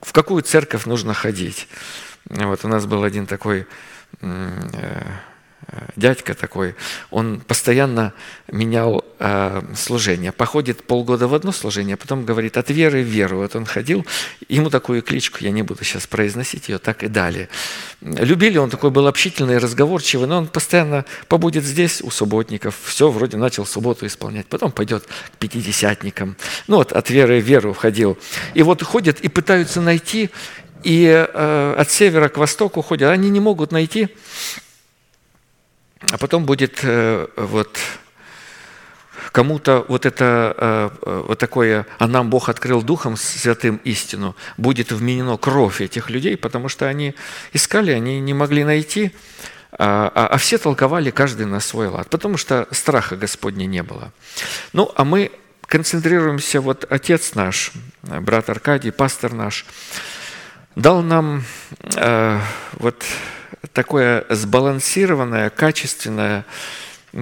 в какую церковь нужно ходить. Вот у нас был один такой э, дядька такой, он постоянно менял э, служение. Походит полгода в одно служение, а потом говорит от веры в веру. Вот он ходил, ему такую кличку, я не буду сейчас произносить ее, так и далее. Любили, он такой был общительный, разговорчивый, но он постоянно побудет здесь у субботников, все, вроде начал субботу исполнять, потом пойдет к пятидесятникам. Ну вот от веры в веру ходил. И вот ходят и пытаются найти, и э, от севера к востоку ходят, они не могут найти а потом будет э, вот кому-то вот это э, вот такое, а нам Бог открыл Духом Святым истину, будет вменено кровь этих людей, потому что они искали, они не могли найти, а, а, а все толковали каждый на свой лад, потому что страха Господня не было. Ну, а мы концентрируемся, вот отец наш, брат Аркадий, пастор наш, дал нам э, вот такое сбалансированное, качественное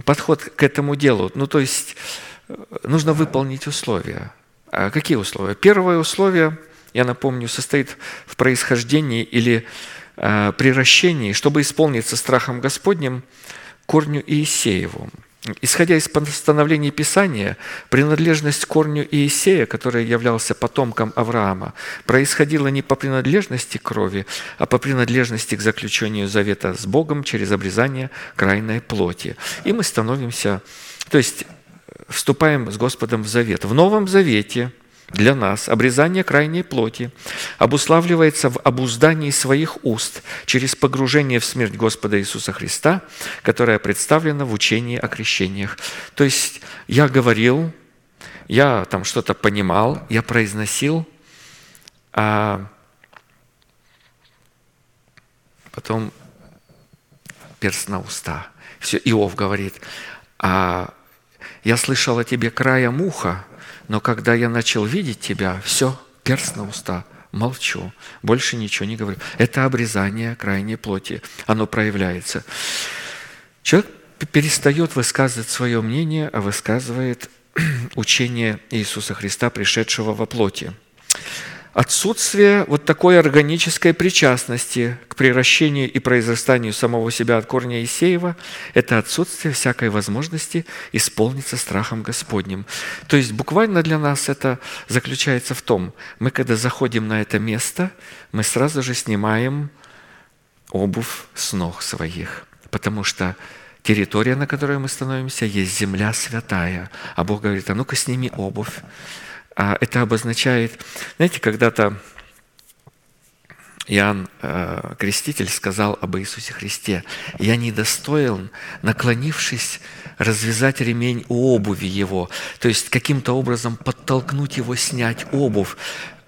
подход к этому делу. Ну, то есть э, нужно выполнить условия. А какие условия? Первое условие, я напомню, состоит в происхождении или э, приращении, чтобы исполниться страхом Господним корню Иисееву. Исходя из постановлений Писания, принадлежность к корню Иисея, который являлся потомком Авраама, происходила не по принадлежности крови, а по принадлежности к заключению завета с Богом через обрезание крайной плоти. И мы становимся, то есть вступаем с Господом в завет. В Новом Завете – для нас обрезание крайней плоти обуславливается в обуздании своих уст через погружение в смерть Господа Иисуса Христа, которое представлено в учении о крещениях. То есть я говорил, я там что-то понимал, я произносил, а потом перст на уста. Все, Иов говорит, а я слышал о тебе края муха, но когда я начал видеть тебя, все, перст на уста, молчу, больше ничего не говорю. Это обрезание крайней плоти, оно проявляется. Человек перестает высказывать свое мнение, а высказывает учение Иисуса Христа, пришедшего во плоти – Отсутствие вот такой органической причастности к приращению и произрастанию самого себя от корня Исеева – это отсутствие всякой возможности исполниться страхом Господним. То есть буквально для нас это заключается в том, мы когда заходим на это место, мы сразу же снимаем обувь с ног своих, потому что территория, на которой мы становимся, есть земля святая. А Бог говорит, а ну-ка сними обувь. А это обозначает, знаете, когда-то Иоанн э, Креститель сказал об Иисусе Христе, «Я недостоин, наклонившись, развязать ремень у обуви Его». То есть каким-то образом подтолкнуть Его снять обувь,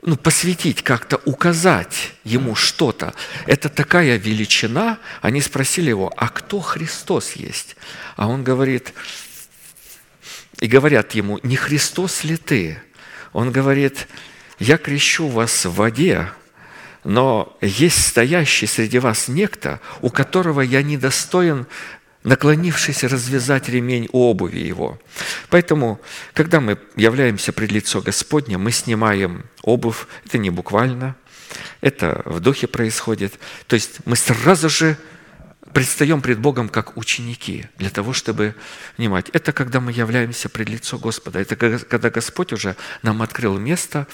ну, посвятить, как-то указать Ему что-то. Это такая величина. Они спросили Его, а кто Христос есть? А Он говорит, и говорят Ему, не Христос ли Ты? Он говорит, я крещу вас в воде, но есть стоящий среди вас некто, у которого я недостоин наклонившись развязать ремень обуви его. Поэтому, когда мы являемся пред лицо Господня, мы снимаем обувь, это не буквально, это в духе происходит. То есть мы сразу же предстаем пред Богом как ученики для того, чтобы внимать. Это когда мы являемся пред лицо Господа. Это когда Господь уже нам открыл место,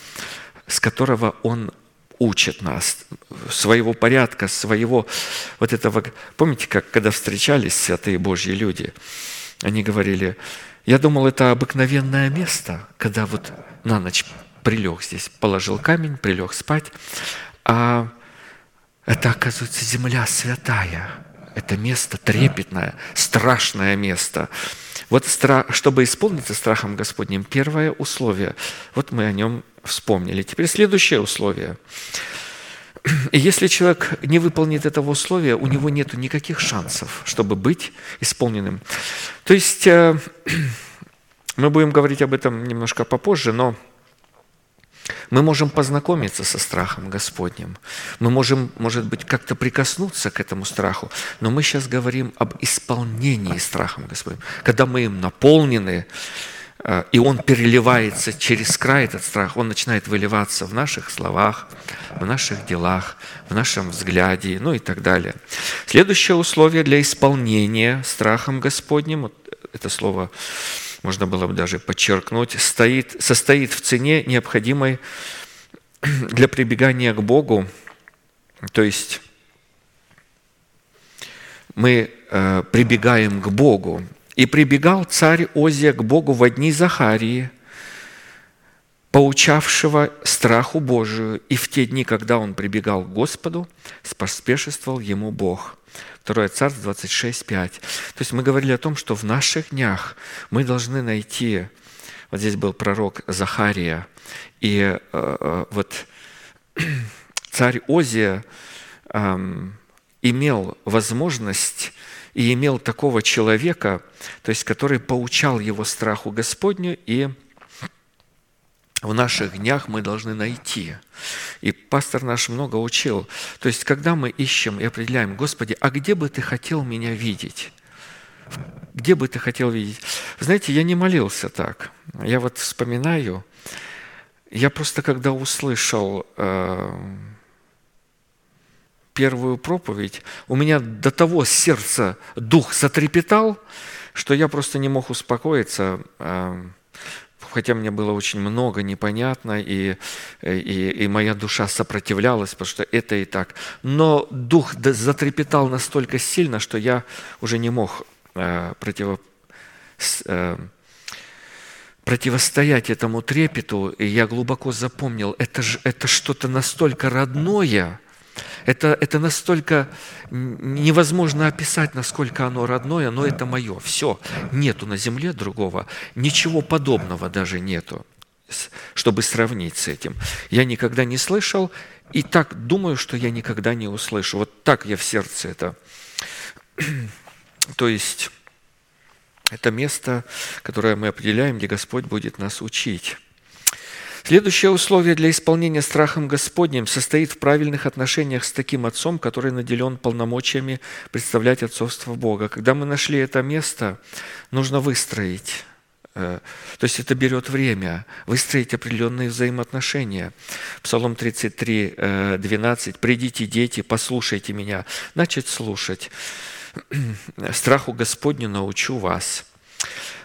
с которого Он учит нас, своего порядка, своего вот этого... Помните, как когда встречались святые Божьи люди, они говорили, я думал, это обыкновенное место, когда вот на ночь прилег здесь, положил камень, прилег спать, а это, оказывается, земля святая – это место трепетное, страшное место. Вот чтобы исполниться страхом Господним, первое условие, вот мы о нем вспомнили. Теперь следующее условие. И если человек не выполнит этого условия, у него нет никаких шансов, чтобы быть исполненным. То есть э, мы будем говорить об этом немножко попозже, но мы можем познакомиться со страхом Господним. Мы можем, может быть, как-то прикоснуться к этому страху. Но мы сейчас говорим об исполнении страхом Господним. Когда мы им наполнены, э, и он переливается через край, этот страх, он начинает выливаться в наших словах, в наших делах, в нашем взгляде, ну и так далее. Следующее условие для исполнения страхом Господним, вот это слово можно было бы даже подчеркнуть, стоит, состоит в цене, необходимой для прибегания к Богу. То есть мы э, прибегаем к Богу. И прибегал царь Озия к Богу в дни Захарии, поучавшего страху Божию, и в те дни, когда он прибегал к Господу, споспешествовал ему Бог – 2 Царств 26, 5. То есть мы говорили о том, что в наших днях мы должны найти, вот здесь был пророк Захария, и э, э вот царь Озия э, имел возможность и имел такого человека, то есть который поучал его страху Господню и в наших днях мы должны найти. И пастор наш много учил. То есть, когда мы ищем и определяем, Господи, а где бы Ты хотел меня видеть? Где бы Ты хотел видеть? Знаете, я не молился так. Я вот вспоминаю, я просто когда услышал э, первую проповедь, у меня до того сердце дух затрепетал, что я просто не мог успокоиться, э, хотя мне было очень много непонятно, и, и, и моя душа сопротивлялась, потому что это и так. Но дух затрепетал настолько сильно, что я уже не мог э, против, э, противостоять этому трепету, и я глубоко запомнил, это, же, это что-то настолько родное, это, это настолько невозможно описать, насколько оно родное, но это мое. Все, нету на земле другого, ничего подобного даже нету, чтобы сравнить с этим. Я никогда не слышал, и так думаю, что я никогда не услышу. Вот так я в сердце это. То есть это место, которое мы определяем, где Господь будет нас учить. Следующее условие для исполнения страхом Господним состоит в правильных отношениях с таким отцом, который наделен полномочиями представлять отцовство Бога. Когда мы нашли это место, нужно выстроить э, то есть это берет время, выстроить определенные взаимоотношения. Псалом 33, 12. «Придите, дети, послушайте меня». Начать слушать. «Страху Господню научу вас».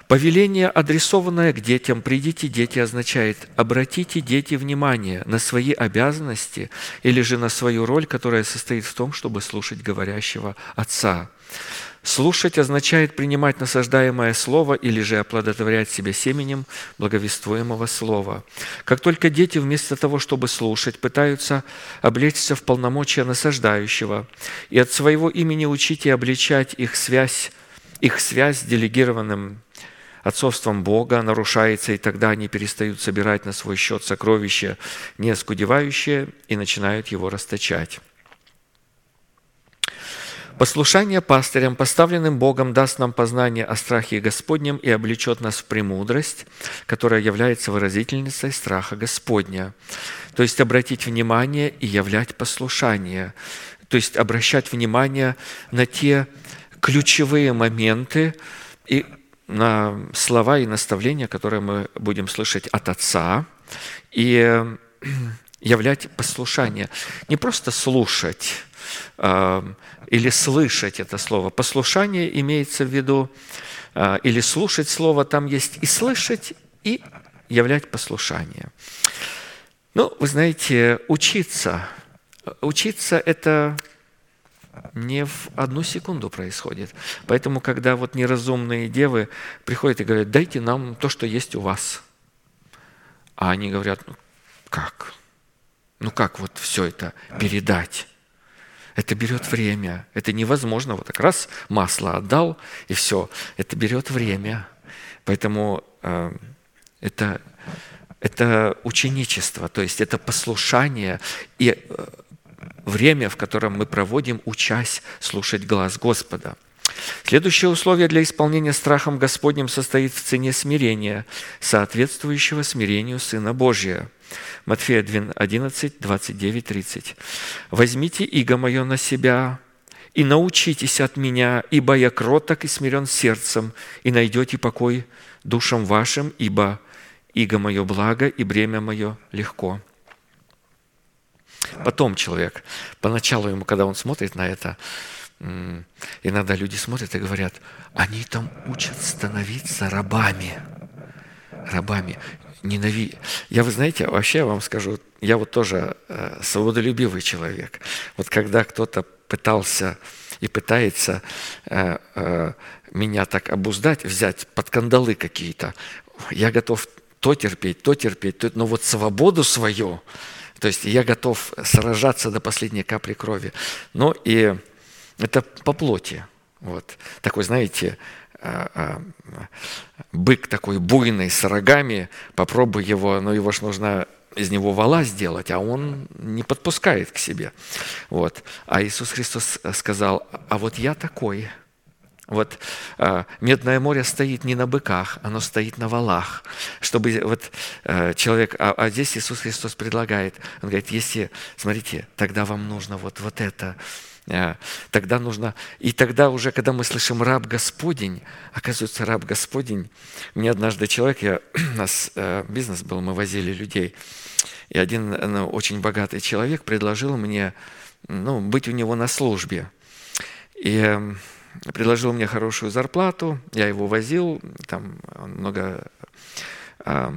Повеление, адресованное к детям «придите, дети» означает «обратите, дети, внимание на свои обязанности или же на свою роль, которая состоит в том, чтобы слушать говорящего Отца». Слушать означает принимать насаждаемое слово или же оплодотворять себя семенем благовествуемого слова. Как только дети вместо того, чтобы слушать, пытаются облечься в полномочия насаждающего и от своего имени учить и обличать их связь, их связь с делегированным отцовством Бога нарушается, и тогда они перестают собирать на свой счет сокровища, не оскудевающие, и начинают его расточать. Послушание пастырям, поставленным Богом, даст нам познание о страхе Господнем и облечет нас в премудрость, которая является выразительницей страха Господня. То есть обратить внимание и являть послушание. То есть обращать внимание на те ключевые моменты и слова и наставления, которые мы будем слышать от Отца, и являть послушание. Не просто слушать э, или слышать это слово. Послушание имеется в виду, э, или слушать слово, там есть и слышать, и являть послушание. Ну, вы знаете, учиться. Учиться – это не в одну секунду происходит. Поэтому, когда вот неразумные девы приходят и говорят, дайте нам то, что есть у вас. А они говорят, ну как? Ну как вот все это передать? Это берет время. Это невозможно. Вот так раз масло отдал, и все. Это берет время. Поэтому э, это, это ученичество, то есть это послушание. И э, время, в котором мы проводим, учась слушать глаз Господа. Следующее условие для исполнения страхом Господним состоит в цене смирения, соответствующего смирению Сына Божия. Матфея 11, 29, 30. «Возьмите иго мое на себя и научитесь от меня, ибо я кроток и смирен сердцем, и найдете покой душам вашим, ибо иго мое благо и бремя мое легко». Потом человек, поначалу ему, когда он смотрит на это, иногда люди смотрят и говорят, они там учат становиться рабами. Рабами. Ненави... Я, вы знаете, вообще я вам скажу, я вот тоже э, свободолюбивый человек. Вот когда кто-то пытался и пытается э, э, меня так обуздать, взять под кандалы какие-то, я готов то терпеть, то терпеть, то... но вот свободу свою, то есть я готов сражаться до последней капли крови. Ну и это по плоти. Вот. Такой, знаете, а, а, бык такой буйный с рогами, попробуй его, но его ж нужно из него вала сделать, а он не подпускает к себе. Вот. А Иисус Христос сказал, а вот я такой – вот э, Медное море стоит не на быках, оно стоит на валах, чтобы вот э, человек, а, а здесь Иисус Христос предлагает, он говорит, если, смотрите, тогда вам нужно вот, вот это, э, тогда нужно, и тогда уже, когда мы слышим раб Господень, оказывается, раб Господень, мне однажды человек, я, у нас э, бизнес был, мы возили людей, и один ну, очень богатый человек предложил мне ну, быть у него на службе. И э, предложил мне хорошую зарплату, я его возил, там он много, э,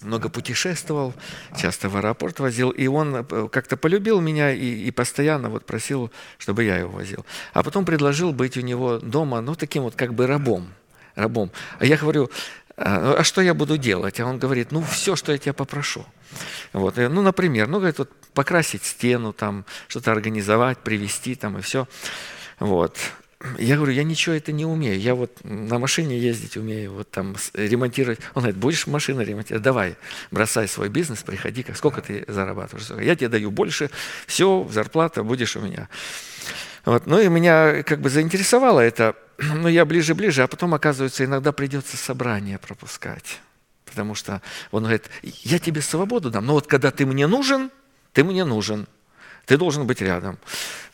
много путешествовал, часто в аэропорт возил, и он э, как-то полюбил меня и, и постоянно вот просил, чтобы я его возил. А потом предложил быть у него дома, ну, таким вот как бы рабом, рабом. А я говорю, а, а что я буду делать? А он говорит, ну, все, что я тебя попрошу. Вот. Ну, например, ну, говорит, вот покрасить стену, там, что-то организовать, привезти там и все. Вот. Я говорю, я ничего это не умею. Я вот на машине ездить умею, вот там ремонтировать. Он говорит, будешь машину ремонтировать? Давай, бросай свой бизнес, приходи. Сколько ты зарабатываешь? Я тебе даю больше, все, зарплата будешь у меня. Вот. Ну и меня как бы заинтересовало это. Ну я ближе-ближе, а потом, оказывается, иногда придется собрание пропускать. Потому что он говорит, я тебе свободу дам, но вот когда ты мне нужен, ты мне нужен. Ты должен быть рядом.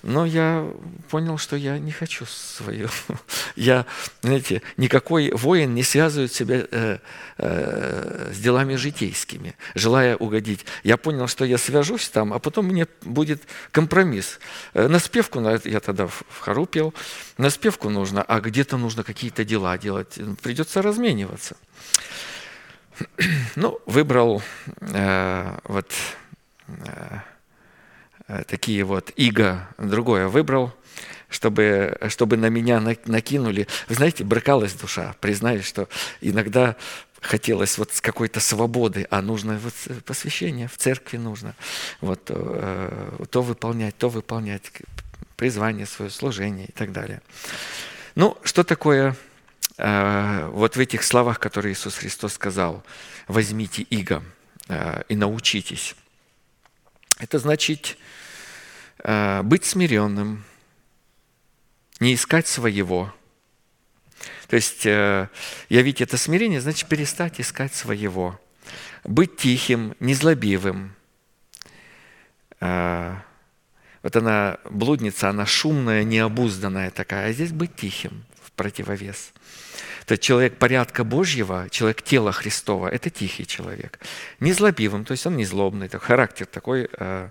Но я понял, что я не хочу свою. Я, знаете, никакой воин не связывает себя э, э, с делами житейскими, желая угодить. Я понял, что я свяжусь там, а потом мне будет компромисс. Э, на спевку, я тогда в хору пел, на спевку нужно, а где-то нужно какие-то дела делать. Придется размениваться. Ну, выбрал э, вот... Э, такие вот иго другое выбрал, чтобы, чтобы на меня накинули. Вы знаете, брыкалась душа, признаюсь, что иногда хотелось вот с какой-то свободы, а нужно вот посвящение в церкви нужно. Вот э, то выполнять, то выполнять, призвание свое, служение и так далее. Ну, что такое э, вот в этих словах, которые Иисус Христос сказал, возьмите иго и научитесь. Это значит э, быть смиренным, не искать своего. То есть э, явить это смирение, значит перестать искать своего. Быть тихим, незлобивым. Э, вот она блудница, она шумная, необузданная такая, а здесь быть тихим в противовес. То есть человек порядка Божьего, человек тела Христова – это тихий человек. Незлобивым, то есть он не злобный, так, характер такой э,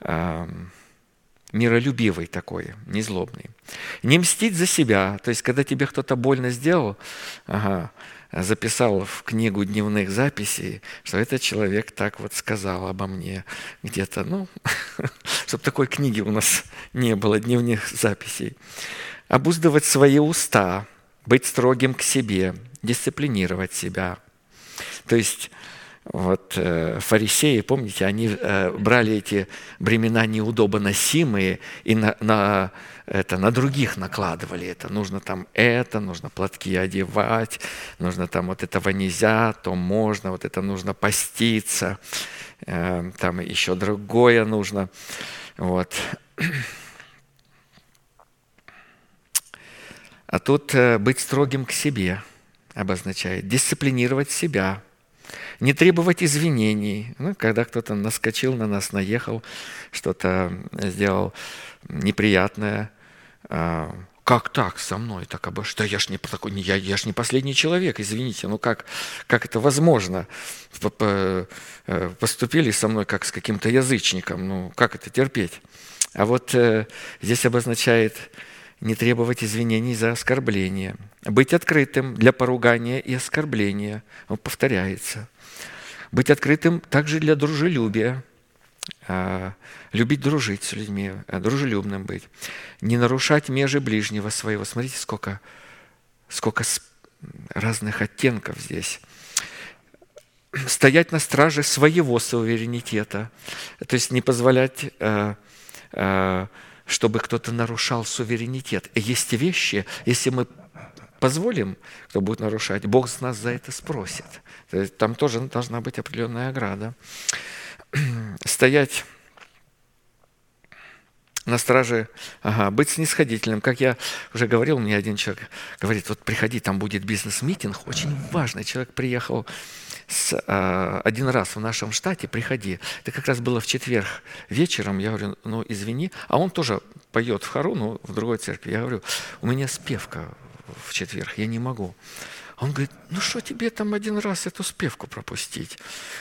э, миролюбивый такой, незлобный. Не мстить за себя, то есть когда тебе кто-то больно сделал, ага, записал в книгу дневных записей, что этот человек так вот сказал обо мне где-то, ну, чтобы такой книги у нас не было, дневных записей. Обуздывать свои уста – быть строгим к себе, дисциплинировать себя. То есть вот э, фарисеи, помните, они э, брали эти бремена неудобоносимые и на, на, это, на других накладывали это. Нужно там это, нужно платки одевать, нужно там вот этого нельзя, то можно, вот это нужно поститься, э, там еще другое нужно. Вот. А тут э, быть строгим к себе обозначает дисциплинировать себя, не требовать извинений. Ну, когда кто-то наскочил на нас, наехал, что-то сделал неприятное, а, как так со мной? Так обо что я ж не такой я, я ж не последний человек извините ну как как это возможно? Э, поступили со мной как с каким-то язычником ну как это терпеть? А вот э, здесь обозначает не требовать извинений за оскорбление, быть открытым для поругания и оскорбления. Он повторяется. Быть открытым также для дружелюбия, а, любить дружить с людьми, а, дружелюбным быть, не нарушать межи ближнего своего. Смотрите, сколько, сколько разных оттенков здесь. Стоять на страже своего суверенитета, то есть не позволять а, чтобы кто-то нарушал суверенитет. Есть вещи, если мы позволим, кто будет нарушать, Бог с нас за это спросит. Там тоже должна быть определенная ограда. Стоять на страже, ага, быть снисходительным. Как я уже говорил, мне один человек говорит, вот приходи, там будет бизнес-митинг, очень важный. Человек приехал с, а, один раз в нашем штате, приходи. Это как раз было в четверг вечером. Я говорю, ну извини. А он тоже поет в хору, но в другой церкви. Я говорю, у меня спевка в четверг, я не могу. Он говорит, ну что тебе там один раз эту спевку пропустить?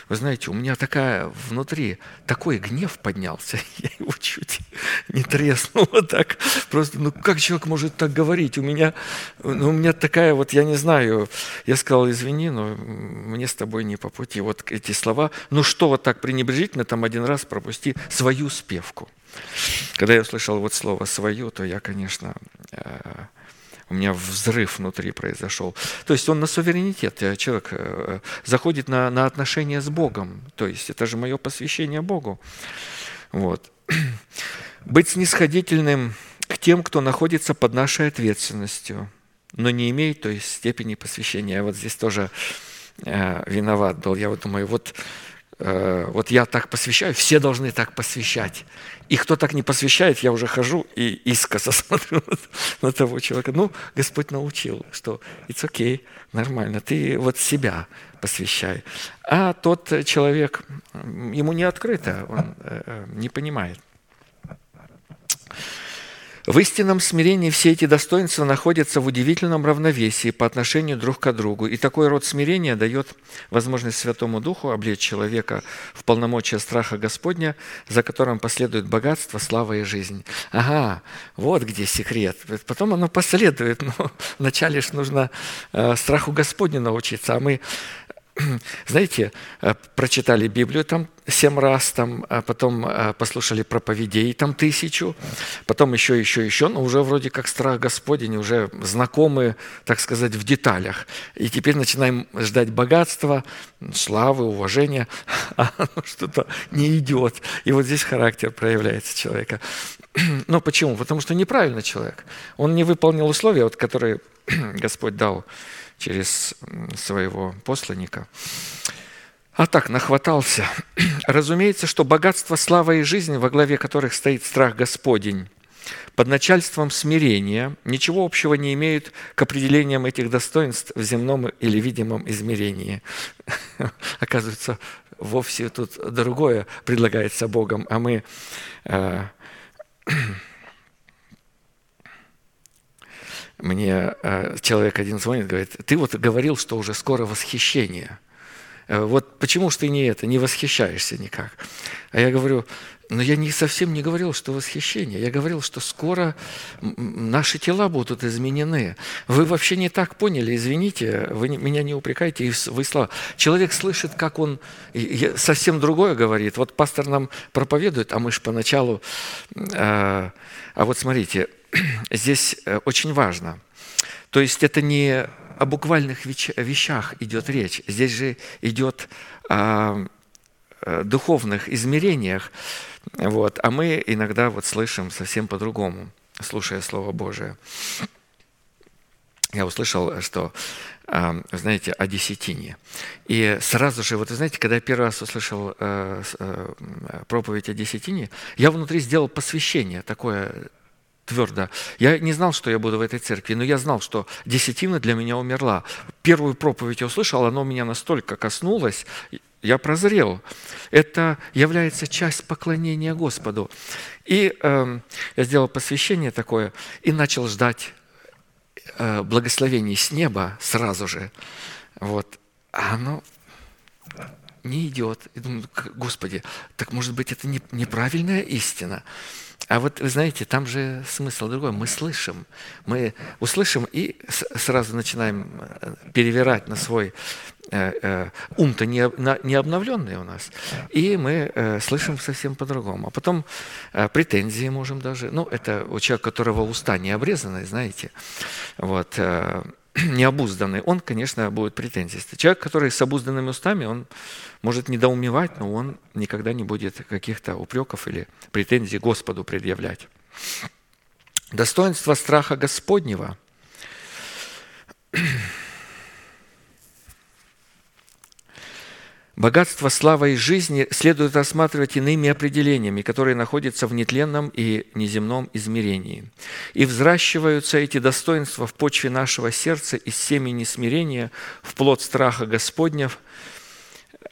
Вы знаете, у меня такая внутри, такой гнев поднялся, я его чуть не треснул вот так. Просто, ну как человек может так говорить? У меня, ну, у меня такая вот, я не знаю, я сказал, извини, но мне с тобой не по пути. Вот эти слова, ну что вот так пренебрежительно там один раз пропусти свою спевку. Когда я услышал вот слово «свою», то я, конечно, э, у меня взрыв внутри произошел. То есть он на суверенитет, э, человек э, заходит на, на отношения с Богом. То есть это же мое посвящение Богу. Вот. Быть снисходительным к тем, кто находится под нашей ответственностью, но не имеет то степени посвящения. Я вот здесь тоже э, виноват был. Я вот думаю, вот Э, вот я так посвящаю, все должны так посвящать. И кто так не посвящает, я уже хожу и искоса смотрю на того человека. Ну, Господь научил, что it's okay, нормально, ты вот себя посвящай. А тот человек, ему не открыто, он э, э, не понимает. В истинном смирении все эти достоинства находятся в удивительном равновесии по отношению друг к другу. И такой род смирения дает возможность Святому Духу облечь человека в полномочия страха Господня, за которым последует богатство, слава и жизнь. Ага, вот где секрет. Потом оно последует, но вначале же нужно э, страху Господню научиться, а мы знаете, э, прочитали Библию там семь раз, там, а потом э, послушали проповедей там тысячу, потом еще, еще, еще, но уже вроде как страх Господень, уже знакомы, так сказать, в деталях. И теперь начинаем ждать богатства, славы, уважения, а оно что-то не идет. И вот здесь характер проявляется человека. Но почему? Потому что неправильный человек. Он не выполнил условия, вот, которые Господь дал через своего посланника. А так, нахватался. Разумеется, что богатство, слава и жизнь, во главе которых стоит страх Господень, под начальством смирения ничего общего не имеют к определениям этих достоинств в земном или видимом измерении. Оказывается, вовсе тут другое предлагается Богом, а мы э, мне э, человек один звонит, говорит, ты вот говорил, что уже скоро восхищение. Э, вот почему же ты не это, не восхищаешься никак? А я говорю, но я не совсем не говорил, что восхищение. Я говорил, что скоро наши тела будут изменены. Вы вообще не так поняли, извините, вы меня не упрекайте, вы слова. Человек слышит, как он совсем другое говорит. Вот пастор нам проповедует, а мы же поначалу... А, а вот смотрите, здесь э, очень важно. То есть это не о буквальных вещах идет речь. Здесь же идет о э, духовных измерениях. Вот. А мы иногда вот слышим совсем по-другому, слушая Слово Божие. Я услышал, что, э, знаете, о десятине. И сразу же, вот знаете, когда я первый раз услышал проповедь о десятине, я внутри сделал посвящение такое твердо. Я не знал, что я буду в этой церкви, но я знал, что десятина для меня умерла. Первую проповедь я услышал, она меня настолько коснулась, я прозрел. Это является часть поклонения Господу. И э, я сделал посвящение такое и начал ждать э, благословений с неба сразу же. Вот. А оно не идет. И думаю, Господи, так может быть это не, неправильная истина? А вот вы знаете, там же смысл другой. Мы слышим, мы услышим и сразу начинаем э, перевирать на свой э, э, ум-то не, обновленный у нас, и мы слышим совсем по-другому. А потом претензии можем даже, ну, это у человека, которого уста не обрезаны, знаете, вот, необузданный, он, конечно, будет претензии. Человек, который с обузданными устами, он может недоумевать, но он никогда не будет каких-то упреков или претензий Господу предъявлять. Достоинство страха Господнего – Богатство, слава и жизни следует рассматривать иными определениями, которые находятся в нетленном и неземном измерении. И взращиваются эти достоинства в почве нашего сердца из семени смирения в плод страха Господня,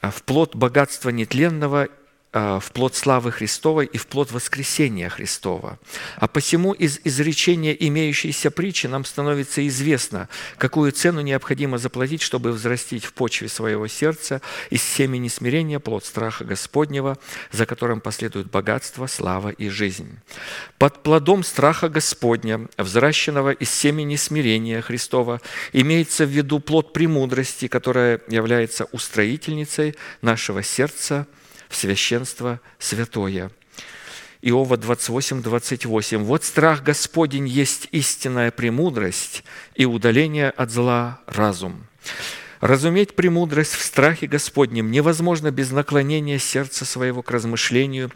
в плод богатства нетленного в плод славы Христовой и в плод воскресения Христова. А посему из изречения имеющейся притчи нам становится известно, какую цену необходимо заплатить, чтобы взрастить в почве своего сердца из семени смирения плод страха Господнего, за которым последует богатство, слава и жизнь. Под плодом страха Господня, взращенного из семени смирения Христова, имеется в виду плод премудрости, которая является устроительницей нашего сердца – в священство святое. Иова 28, 28. «Вот страх Господень есть истинная премудрость и удаление от зла разум». Разуметь премудрость в страхе Господнем невозможно без наклонения сердца своего к размышлению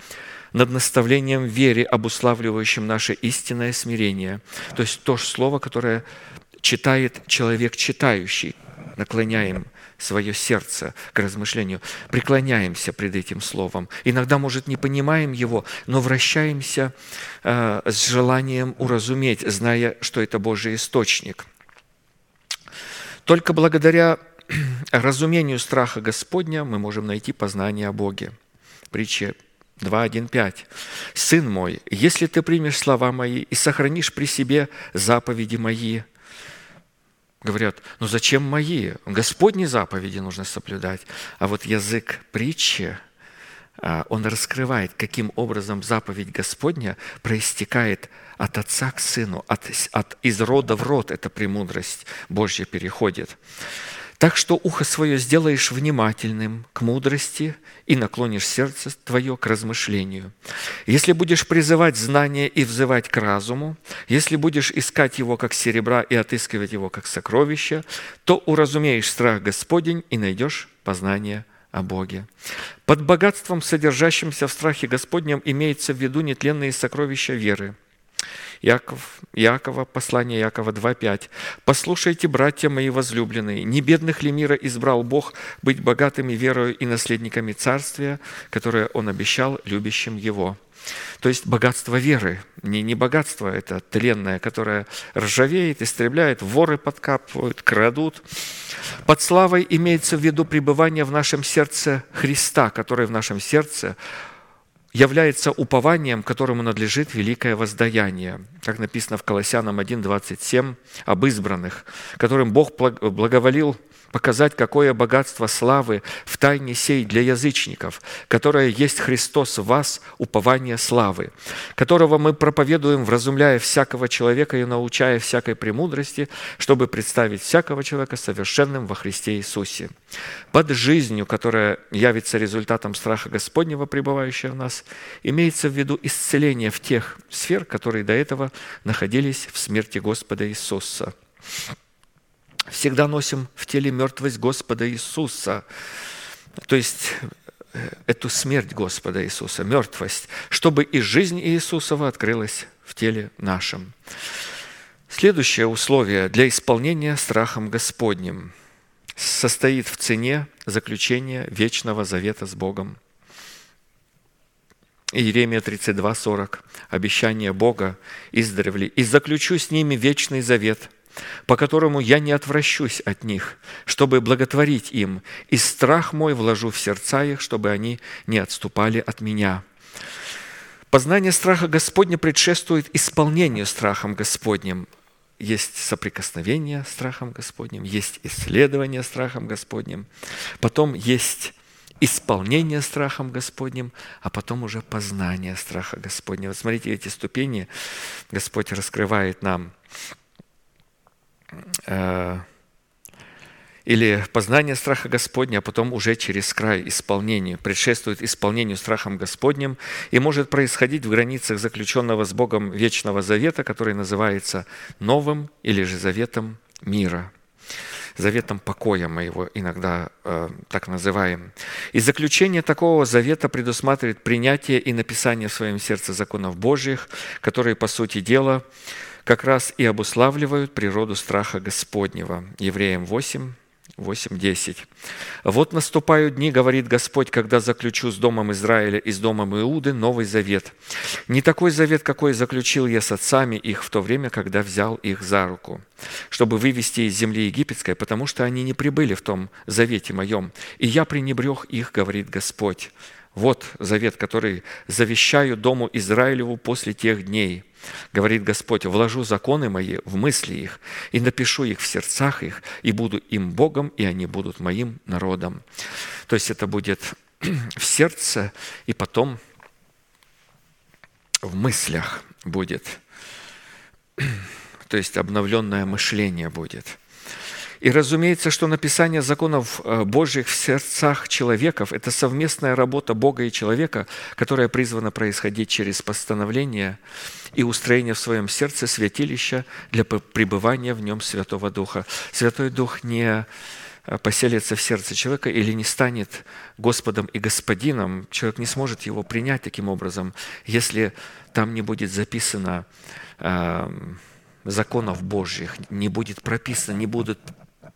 над наставлением вере, обуславливающим наше истинное смирение. То есть то же слово, которое читает человек читающий, наклоняем свое сердце к размышлению, преклоняемся пред этим словом. Иногда, может, не понимаем его, но вращаемся э, с желанием уразуметь, зная, что это Божий источник. Только благодаря разумению страха Господня мы можем найти познание о Боге. Притча 2.1.5. «Сын мой, если ты примешь слова мои и сохранишь при себе заповеди мои, Говорят, ну зачем мои? Господни заповеди нужно соблюдать. А вот язык притчи, а, он раскрывает, каким образом заповедь Господня проистекает от отца к сыну, от, от, из рода в род эта премудрость Божья переходит. Так что ухо свое сделаешь внимательным к мудрости и наклонишь сердце твое к размышлению. Если будешь призывать знание и взывать к разуму, если будешь искать его как серебра и отыскивать его как сокровища, то уразумеешь страх Господень и найдешь познание о Боге. Под богатством, содержащимся в страхе Господнем, имеется в виду нетленные сокровища веры – Яков, Якова, послание Якова 2.5. «Послушайте, братья мои возлюбленные, не бедных ли мира избрал Бог быть богатыми верою и наследниками Царствия, которое Он обещал любящим Его?» То есть богатство веры, не, не богатство это тленное, которое ржавеет, истребляет, воры подкапывают, крадут. Под славой имеется в виду пребывание в нашем сердце Христа, который в нашем сердце является упованием, которому надлежит великое воздаяние, как написано в Колоссянам 1.27, об избранных, которым Бог благоволил показать, какое богатство славы в тайне сей для язычников, которое есть Христос в вас, упование славы, которого мы проповедуем, вразумляя всякого человека и научая всякой премудрости, чтобы представить всякого человека совершенным во Христе Иисусе. Под жизнью, которая явится результатом страха Господнего, пребывающего в нас, имеется в виду исцеление в тех сфер, которые до этого находились в смерти Господа Иисуса всегда носим в теле мертвость Господа Иисуса, то есть э, эту смерть Господа Иисуса, мертвость, чтобы и жизнь Иисусова открылась в теле нашем. Следующее условие для исполнения страхом Господним состоит в цене заключения вечного завета с Богом. Иеремия 32, 40. Обещание Бога издревле. «И заключу с ними вечный завет, по которому я не отвращусь от них, чтобы благотворить им, и страх мой вложу в сердца их, чтобы они не отступали от меня». Познание страха Господня предшествует исполнению страхом Господним. Есть соприкосновение с страхом Господним, есть исследование страхом Господним, потом есть исполнение страхом Господним, а потом уже познание страха Господня. Вот смотрите, эти ступени Господь раскрывает нам – или познание страха Господня, а потом уже через край исполнению, предшествует исполнению страхом Господним и может происходить в границах заключенного с Богом вечного завета, который называется новым или же заветом мира заветом покоя мы его иногда э, так называем. И заключение такого завета предусматривает принятие и написание в своем сердце законов Божьих, которые, по сути дела, как раз и обуславливают природу страха Господнего. Евреям 8, 8.10. «Вот наступают дни, говорит Господь, когда заключу с домом Израиля и с домом Иуды новый завет. Не такой завет, какой заключил я с отцами их в то время, когда взял их за руку, чтобы вывести из земли египетской, потому что они не прибыли в том завете моем, и я пренебрег их, говорит Господь. Вот завет, который завещаю Дому Израилеву после тех дней. Говорит Господь, вложу законы мои в мысли их, и напишу их в сердцах их, и буду им Богом, и они будут моим народом. То есть это будет в сердце, и потом в мыслях будет. То есть обновленное мышление будет. И разумеется, что написание законов э, Божьих в сердцах человеков – это совместная работа Бога и человека, которая призвана происходить через постановление и устроение в своем сердце святилища для пребывания в нем Святого Духа. Святой Дух не э, поселится в сердце человека или не станет Господом и Господином, человек не сможет его принять таким образом, если там не будет записано э, законов Божьих, не будет прописано, не будут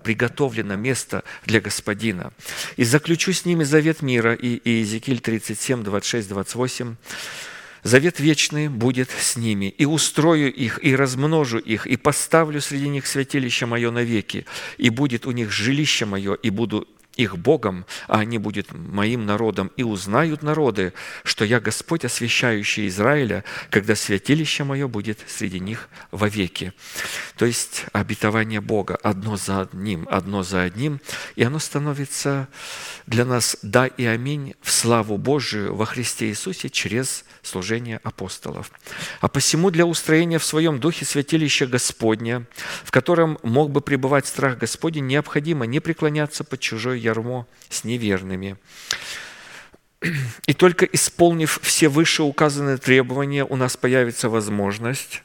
приготовлено место для Господина. «И заключу с ними завет мира» и Иезекииль 37, 26, 28. Завет вечный будет с ними, и устрою их, и размножу их, и поставлю среди них святилище мое навеки, и будет у них жилище мое, и буду их Богом, а они будут моим народом, и узнают народы, что я Господь, освящающий Израиля, когда святилище мое будет среди них вовеки». То есть обетование Бога одно за одним, одно за одним, и оно становится для нас «да» и «аминь» в славу Божию во Христе Иисусе через служение апостолов. А посему для устроения в своем духе святилища Господня, в котором мог бы пребывать страх Господень, необходимо не преклоняться под чужое ярмо с неверными. И только исполнив все вышеуказанные требования, у нас появится возможность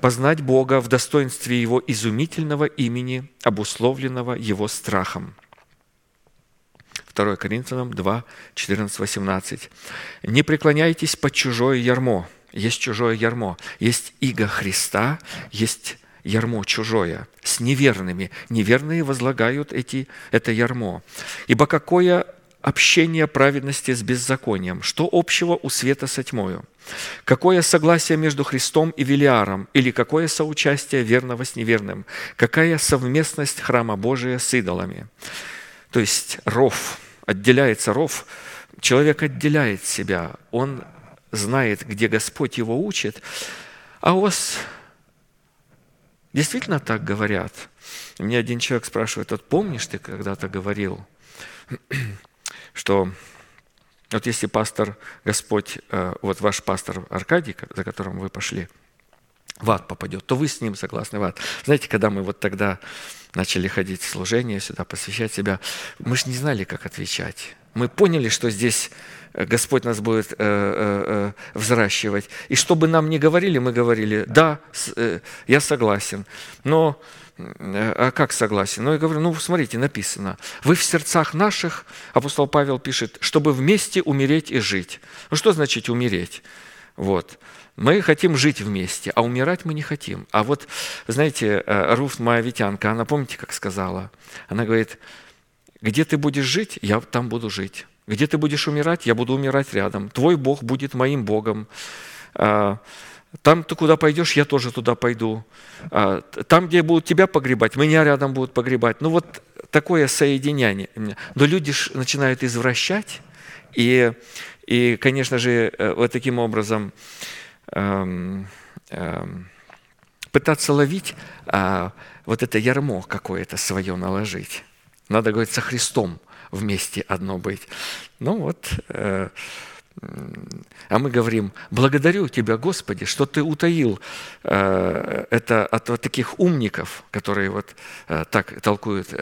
познать Бога в достоинстве Его изумительного имени, обусловленного Его страхом – 2 Коринфянам 2, 14, 18. «Не преклоняйтесь под чужое ярмо». Есть чужое ярмо. Есть иго Христа, есть ярмо чужое, с неверными. Неверные возлагают эти, это ярмо. «Ибо какое общение праведности с беззаконием? Что общего у света со тьмою? Какое согласие между Христом и Велиаром? Или какое соучастие верного с неверным? Какая совместность храма Божия с идолами?» То есть ров – отделяется ров, человек отделяет себя, он знает, где Господь его учит, а у вас действительно так говорят? Мне один человек спрашивает, вот помнишь ты когда-то говорил, что вот если пастор Господь, э, вот ваш пастор Аркадий, за которым вы пошли, в ад попадет, то вы с ним согласны в ад. Знаете, когда мы вот тогда начали ходить в служение сюда, посвящать себя, мы же не знали, как отвечать. Мы поняли, что здесь э, Господь нас будет э, э, взращивать. И что бы нам ни говорили, мы говорили, да, я согласен. Но а как согласен? Ну, я говорю, ну, смотрите, написано, вы в сердцах наших, апостол Павел пишет, чтобы вместе умереть и жить. Ну, что значит умереть? Вот. Мы хотим жить вместе, а умирать мы не хотим. А вот, знаете, Руф Моавитянка, она, помните, как сказала? Она говорит, где ты будешь жить, я там буду жить. Где ты будешь умирать, я буду умирать рядом. Твой Бог будет моим Богом. А, там ты куда пойдешь, я тоже туда пойду. А, там, где будут тебя погребать, меня рядом будут погребать. Ну вот такое соединение. Но люди начинают извращать, и, и конечно же, э, вот таким образом Эм, эм, пытаться ловить а, вот это ярмо какое-то свое наложить. Надо, говорить, со Христом вместе одно быть. Ну вот, э, а мы говорим, благодарю Тебя, Господи, что Ты утаил э, это от вот таких умников, которые вот э, так толкуют.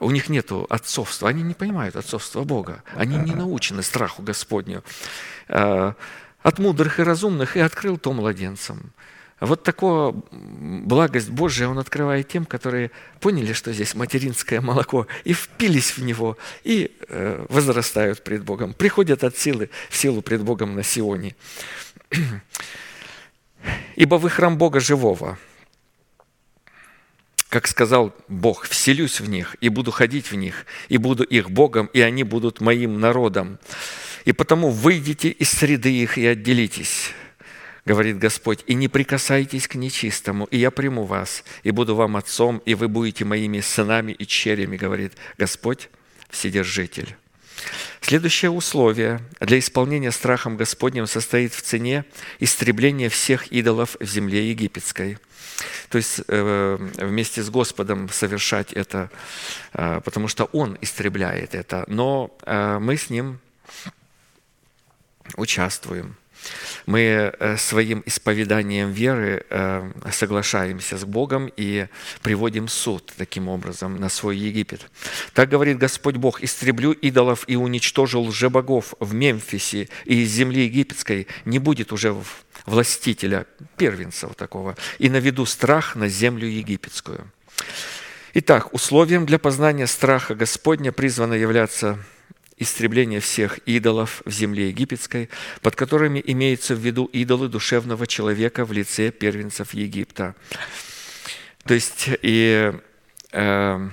У них нет отцовства, они не понимают отцовства Бога, они не научены страху Господню. От мудрых и разумных и открыл то младенцам. Вот такое благость Божия Он открывает тем, которые поняли, что здесь материнское молоко, и впились в него, и э, возрастают пред Богом, приходят от силы в силу пред Богом на Сионе. «Ибо вы храм Бога живого, как сказал Бог, вселюсь в них и буду ходить в них, и буду их Богом, и они будут моим народом. И потому выйдите из среды их и отделитесь, говорит Господь, и не прикасайтесь к нечистому, и я приму вас, и буду вам отцом, и вы будете моими сынами и черями, говорит Господь, Вседержитель. Следующее условие для исполнения страхом Господним состоит в цене истребления всех идолов в земле египетской. То есть э, вместе с Господом совершать это, э, потому что Он истребляет это, но э, мы с Ним участвуем. Мы э, своим исповеданием веры э, соглашаемся с Богом и приводим суд таким образом на свой Египет. Так говорит Господь Бог, «Истреблю идолов и уничтожу лжебогов в Мемфисе, и из земли египетской не будет уже властителя, первенца вот такого, и наведу страх на землю египетскую». Итак, условием для познания страха Господня призвано являться истребление всех идолов в земле египетской, под которыми имеются в виду идолы душевного человека в лице первенцев Египта. То есть и э,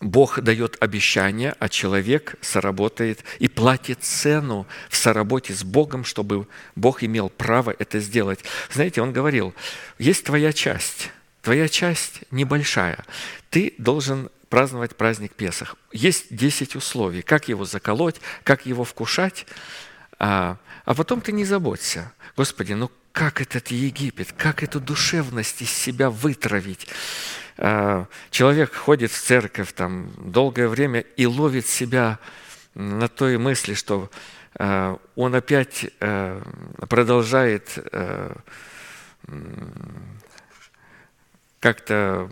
Бог дает обещание, а человек соработает и платит цену в соработе с Богом, чтобы Бог имел право это сделать. Знаете, он говорил, есть твоя часть, твоя часть небольшая. Ты должен праздновать праздник Песах. Есть 10 условий, как его заколоть, как его вкушать, а, а потом ты не заботься. Господи, ну как этот Египет, как эту душевность из себя вытравить? А, человек ходит в церковь там долгое время и ловит себя на той мысли, что а, он опять продолжает как-то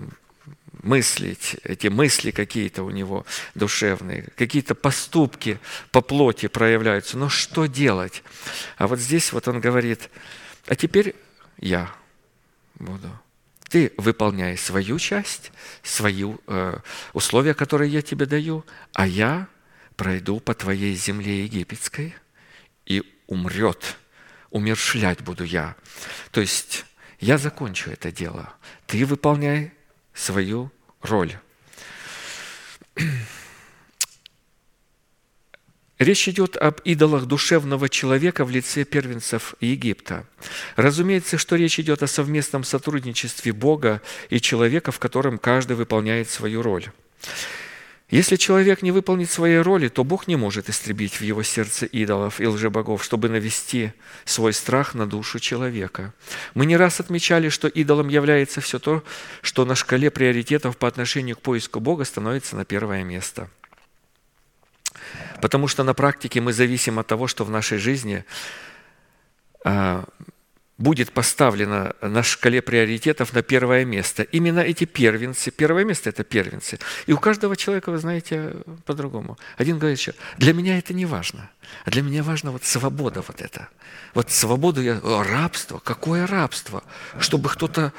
мыслить, эти мысли какие-то у него душевные, какие-то поступки по плоти проявляются. Но что делать? А вот здесь вот он говорит, а теперь я буду. Ты выполняй свою часть, свои э, условия, которые я тебе даю, а я пройду по твоей земле египетской и умрет, умершлять буду я. То есть я закончу это дело. Ты выполняй свою роль. Речь идет об идолах душевного человека в лице первенцев Египта. Разумеется, что речь идет о совместном сотрудничестве Бога и человека, в котором каждый выполняет свою роль. Если человек не выполнит своей роли, то Бог не может истребить в его сердце идолов и лжебогов, чтобы навести свой страх на душу человека. Мы не раз отмечали, что идолом является все то, что на шкале приоритетов по отношению к поиску Бога становится на первое место. Потому что на практике мы зависим от того, что в нашей жизни а, будет поставлена на шкале приоритетов на первое место. Именно эти первенцы, первое место – это первенцы. И у каждого человека, вы знаете, по-другому. Один говорит еще, для меня это не важно, а для меня важна вот свобода вот эта. Вот свободу я, рабство, какое рабство? Чтобы кто-то,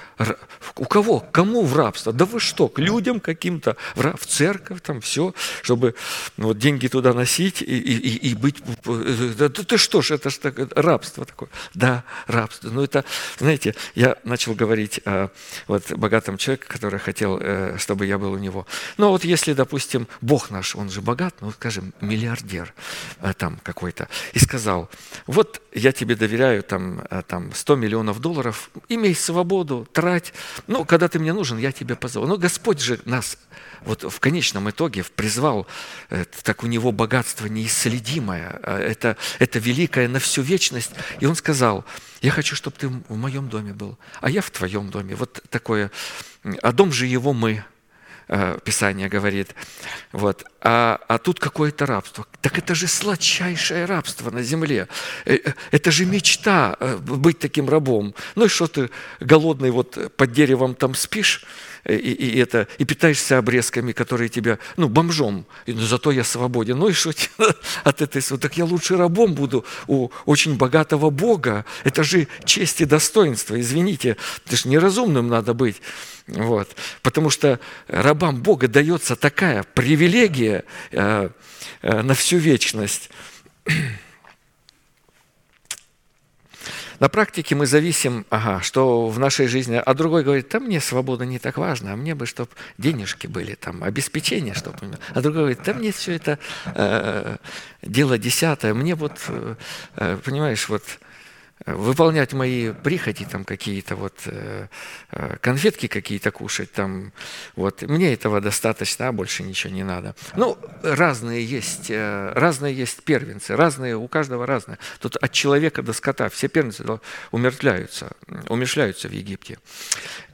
у кого, кому в рабство? Да вы что, к людям каким-то, в, церковь там все, чтобы ну, вот, деньги туда носить и, и, и быть, да ты что ж, это ж так, рабство такое. Да, рабство ну, это, знаете, я начал говорить о вот, богатом человеке, который хотел, э, чтобы я был у него. Но вот если, допустим, Бог наш, он же богат, ну, скажем, миллиардер э, там какой-то, и сказал, вот я тебе доверяю там, э, там 100 миллионов долларов, имей свободу, трать, ну, когда ты мне нужен, я тебя позову. Но Господь же нас вот в конечном итоге призвал, так у него богатство неисследимое, это, это великое на всю вечность. И он сказал, я хочу, чтобы ты в моем доме был, а я в твоем доме. Вот такое. А дом же его мы, э, Писание говорит. Вот. А, а тут какое-то рабство. Так это же сладчайшее рабство на земле. Э, э, это же мечта быть таким рабом. Ну и что ты голодный вот под деревом там спишь, и, и, это, и питаешься обрезками, которые тебя, ну, бомжом, и, ну, зато я свободен. Ну и что от этой Так я лучше рабом буду у очень богатого Бога. Это же честь и достоинство, извините. Это же неразумным надо быть. Вот. Потому что рабам Бога дается такая привилегия э, э, на всю вечность. На практике мы зависим, ага, что в нашей жизни, а другой говорит, да мне свобода не так важна, а мне бы, чтобы денежки были, там, обеспечение, чтобы... А другой говорит, да мне все это э, дело десятое, мне вот, э, понимаешь, вот выполнять мои прихоти, там какие-то вот э, э, конфетки какие-то кушать, там вот мне этого достаточно, а больше ничего не надо. Ну, разные есть, э, разные есть первенцы, разные, у каждого разное. Тут от человека до скота все первенцы умертвляются, умершляются в Египте.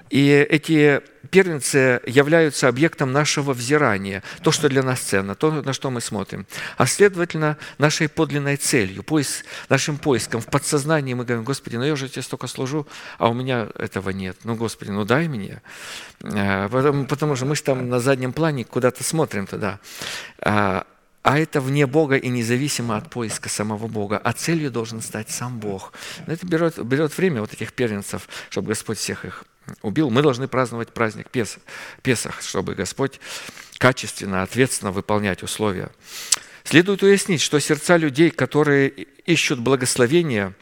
И эти первенцы являются объектом нашего взирания, то, что для нас ценно, то, на что мы смотрим. А следовательно, нашей подлинной целью, поиск, нашим поиском в подсознании мы говорим, Господи, ну я же тебе столько служу, а у меня этого нет. Ну, Господи, ну дай мне. А, потому, потому что мы же там на заднем плане куда-то смотрим туда. А, а это вне Бога и независимо от поиска самого Бога. А целью должен стать сам Бог. Но это берет, берет время вот этих первенцев, чтобы Господь всех их убил, мы должны праздновать праздник Пес, Песах, чтобы Господь качественно, ответственно выполнять условия. Следует уяснить, что сердца людей, которые ищут благословения,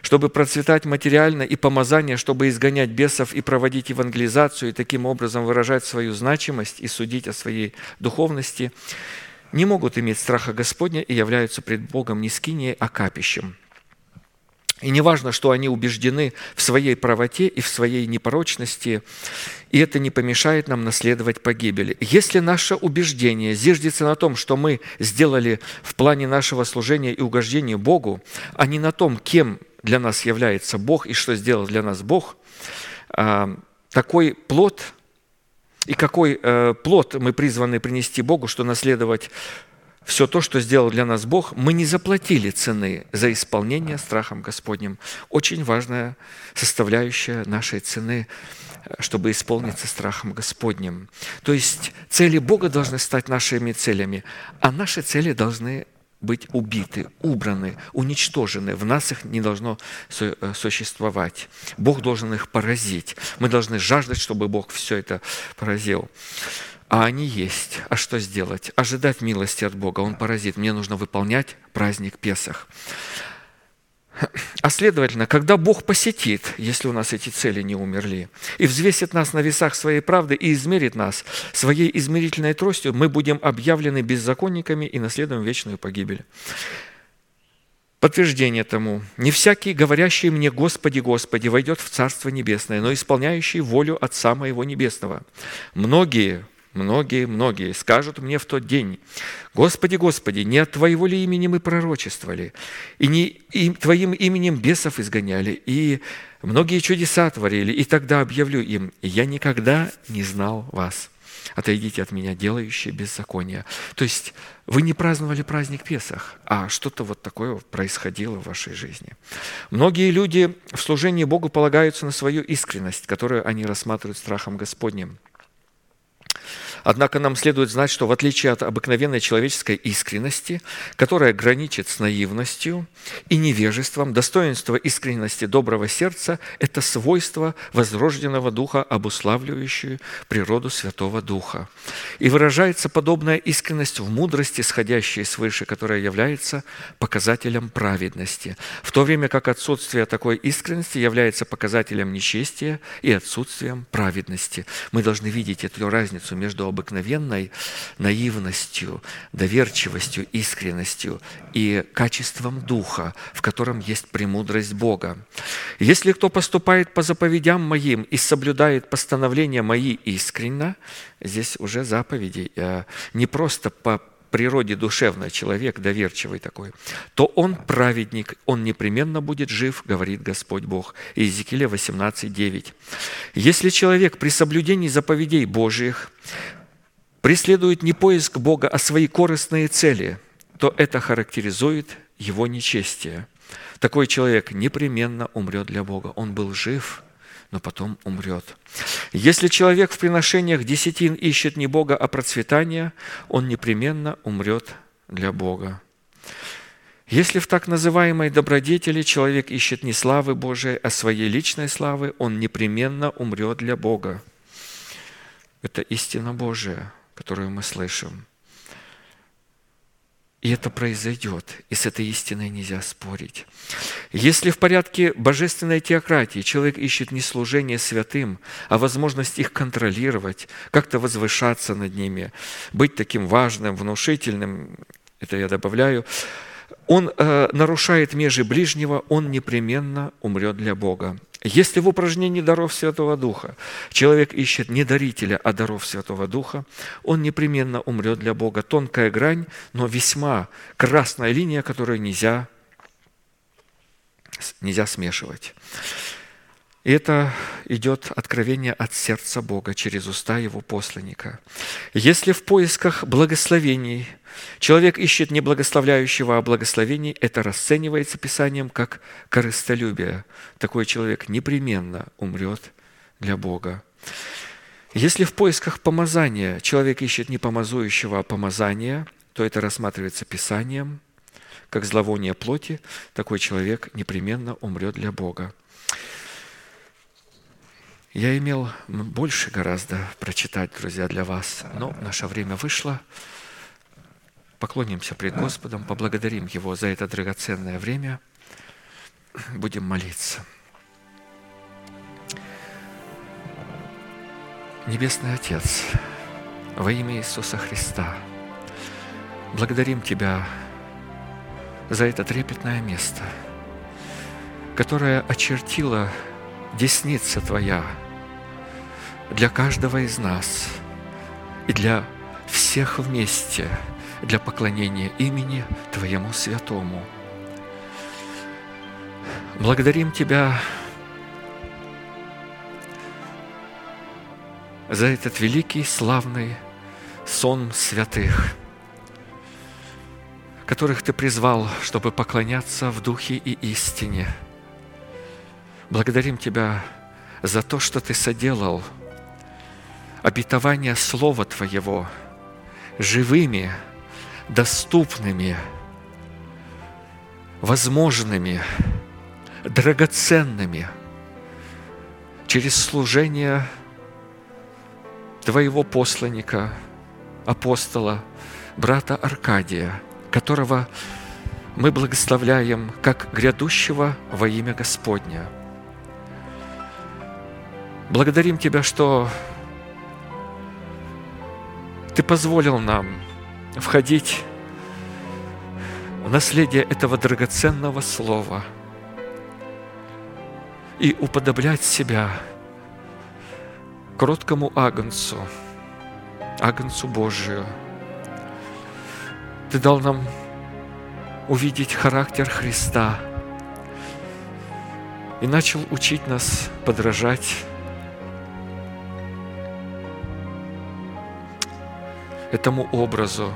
чтобы процветать материально и помазание, чтобы изгонять бесов и проводить евангелизацию и таким образом выражать свою значимость и судить о своей духовности, не могут иметь страха Господня и являются пред Богом не скинией, а капищем – и не важно, что они убеждены в своей правоте и в своей непорочности, и это не помешает нам наследовать погибели. Если наше убеждение зиждется на том, что мы сделали в плане нашего служения и угождения Богу, а не на том, кем для нас является Бог и что сделал для нас Бог, а, такой плод и какой э, плод мы призваны принести Богу, что наследовать все то, что сделал для нас Бог, мы не заплатили цены за исполнение страхом Господним. Очень важная составляющая нашей цены, чтобы исполниться страхом Господним. То есть цели Бога должны стать нашими целями, а наши цели должны быть убиты, убраны, уничтожены. В нас их не должно э, существовать. Бог должен их поразить. Мы должны жаждать, чтобы Бог все это поразил а они есть. А что сделать? Ожидать милости от Бога. Он паразит. Мне нужно выполнять праздник Песах. А следовательно, когда Бог посетит, если у нас эти цели не умерли, и взвесит нас на весах своей правды и измерит нас своей измерительной тростью, мы будем объявлены беззаконниками и наследуем вечную погибель. Подтверждение тому. Не всякий, говорящий мне «Господи, Господи», войдет в Царство Небесное, но исполняющий волю Отца Моего Небесного. Многие Многие, многие скажут мне в тот день, «Господи, Господи, не от Твоего ли имени мы пророчествовали, и не и Твоим именем бесов изгоняли, и многие чудеса творили, и тогда объявлю им, я никогда не знал вас. Отойдите от меня, делающие беззаконие». То есть вы не праздновали праздник Песах, а что-то вот такое происходило в вашей жизни. Многие люди в служении Богу полагаются на свою искренность, которую они рассматривают страхом Господним – Однако нам следует знать, что в отличие от обыкновенной человеческой искренности, которая граничит с наивностью и невежеством, достоинство искренности доброго сердца – это свойство возрожденного духа, обуславливающее природу Святого Духа. И выражается подобная искренность в мудрости, сходящей свыше, которая является показателем праведности, в то время как отсутствие такой искренности является показателем нечестия и отсутствием праведности. Мы должны видеть эту разницу между обыкновенной наивностью, доверчивостью, искренностью и качеством духа, в котором есть премудрость Бога. Если кто поступает по заповедям моим и соблюдает постановления мои искренно, здесь уже заповеди, э, не просто по природе душевной человек, доверчивый такой, то он праведник, он непременно будет жив, говорит Господь Бог. Иезекииля 18, 9. Если человек при соблюдении заповедей Божьих преследует не поиск Бога, а свои корыстные цели, то это характеризует его нечестие. Такой человек непременно умрет для Бога. Он был жив, но потом умрет. Если человек в приношениях десятин ищет не Бога, а процветания, он непременно умрет для Бога. Если в так называемой добродетели человек ищет не славы Божией, а своей личной славы, он непременно умрет для Бога. Это истина Божия которую мы слышим. И это произойдет, и с этой истиной нельзя спорить. Если в порядке божественной теократии человек ищет не служение святым, а возможность их контролировать, как-то возвышаться над ними, быть таким важным, внушительным, это я добавляю, он э, нарушает межи ближнего, он непременно умрет для Бога. Если в упражнении даров Святого Духа человек ищет не дарителя, а даров Святого Духа, он непременно умрет для Бога. Тонкая грань, но весьма красная линия, которую нельзя, нельзя смешивать. И это идет откровение от сердца Бога через уста Его посланника. Если в поисках благословений человек ищет не благословляющего, а благословений, это расценивается Писанием как корыстолюбие. Такой человек непременно умрет для Бога. Если в поисках помазания человек ищет не помазующего, а помазания, то это рассматривается Писанием, как зловоние плоти, такой человек непременно умрет для Бога. Я имел больше гораздо прочитать, друзья, для вас, но наше время вышло. Поклонимся пред Господом, поблагодарим Его за это драгоценное время. Будем молиться. Небесный Отец, во имя Иисуса Христа, благодарим Тебя за это трепетное место, которое очертило десница Твоя для каждого из нас и для всех вместе для поклонения имени Твоему святому. Благодарим Тебя за этот великий, славный сон святых, которых Ты призвал, чтобы поклоняться в духе и истине – Благодарим Тебя за то, что Ты соделал обетование Слова Твоего живыми, доступными, возможными, драгоценными через служение Твоего посланника, апостола, брата Аркадия, которого мы благословляем как грядущего во имя Господня – Благодарим Тебя, что Ты позволил нам входить в наследие этого драгоценного слова и уподоблять себя кроткому агнцу, агнцу Божию. Ты дал нам увидеть характер Христа и начал учить нас подражать этому образу.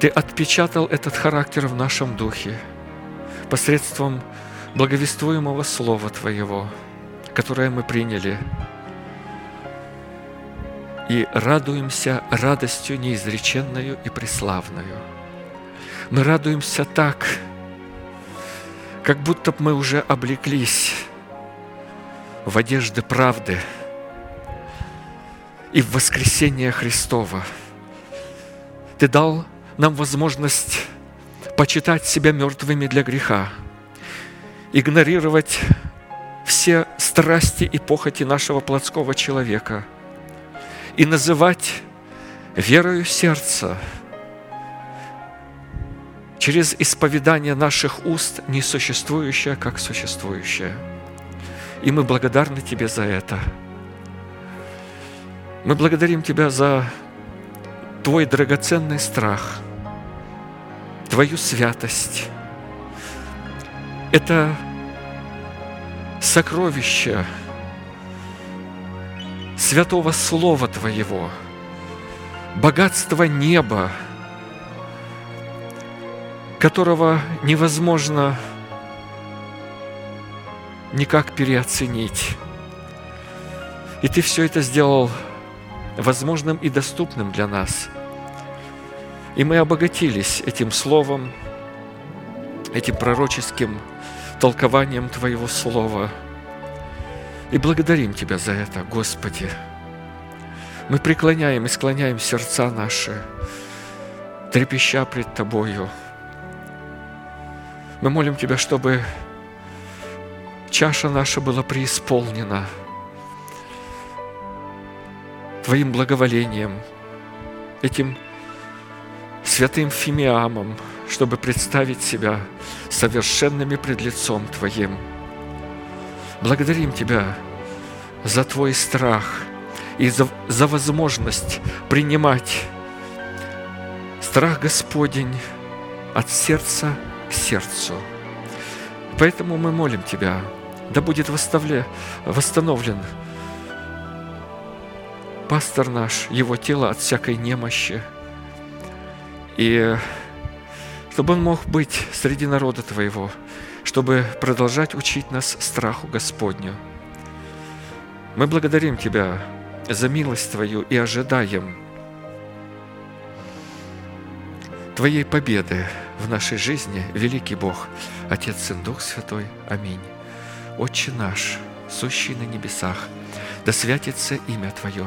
Ты отпечатал этот характер в нашем духе посредством благовествуемого Слова Твоего, которое мы приняли, и радуемся радостью неизреченную и преславную. Мы радуемся так, как будто бы мы уже облеклись в одежды правды – и в воскресение Христова. Ты дал нам возможность почитать себя мертвыми для греха, игнорировать все страсти и похоти нашего плотского человека и называть верою сердца через исповедание наших уст несуществующее, как существующее. И мы благодарны Тебе за это – мы благодарим Тебя за Твой драгоценный страх, Твою святость. Это сокровище святого Слова Твоего, богатство неба, которого невозможно никак переоценить. И Ты все это сделал возможным и доступным для нас. И мы обогатились этим словом, этим пророческим толкованием Твоего Слова. И благодарим Тебя за это, Господи. Мы преклоняем и склоняем сердца наши, трепеща пред Тобою. Мы молим Тебя, чтобы чаша наша была преисполнена – Твоим благоволением, этим святым Фимиамом, чтобы представить себя совершенными пред лицом Твоим. Благодарим Тебя за Твой страх и за, за возможность принимать страх Господень от сердца к сердцу. Поэтому мы молим Тебя, да будет восстановлен пастор наш, его тело от всякой немощи, и чтобы он мог быть среди народа Твоего, чтобы продолжать учить нас страху Господню. Мы благодарим Тебя за милость Твою и ожидаем Твоей победы в нашей жизни, великий Бог, Отец, Сын, Дух Святой. Аминь. Отче наш, сущий на небесах, да святится имя Твое,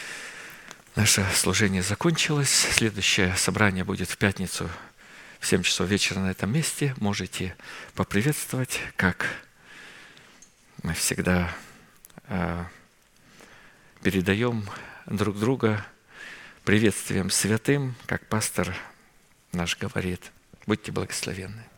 Наше служение закончилось. Следующее собрание будет в пятницу в 7 часов вечера на этом месте. Можете поприветствовать, как мы всегда э, передаем друг друга приветствием святым, как пастор наш говорит. Будьте благословенны.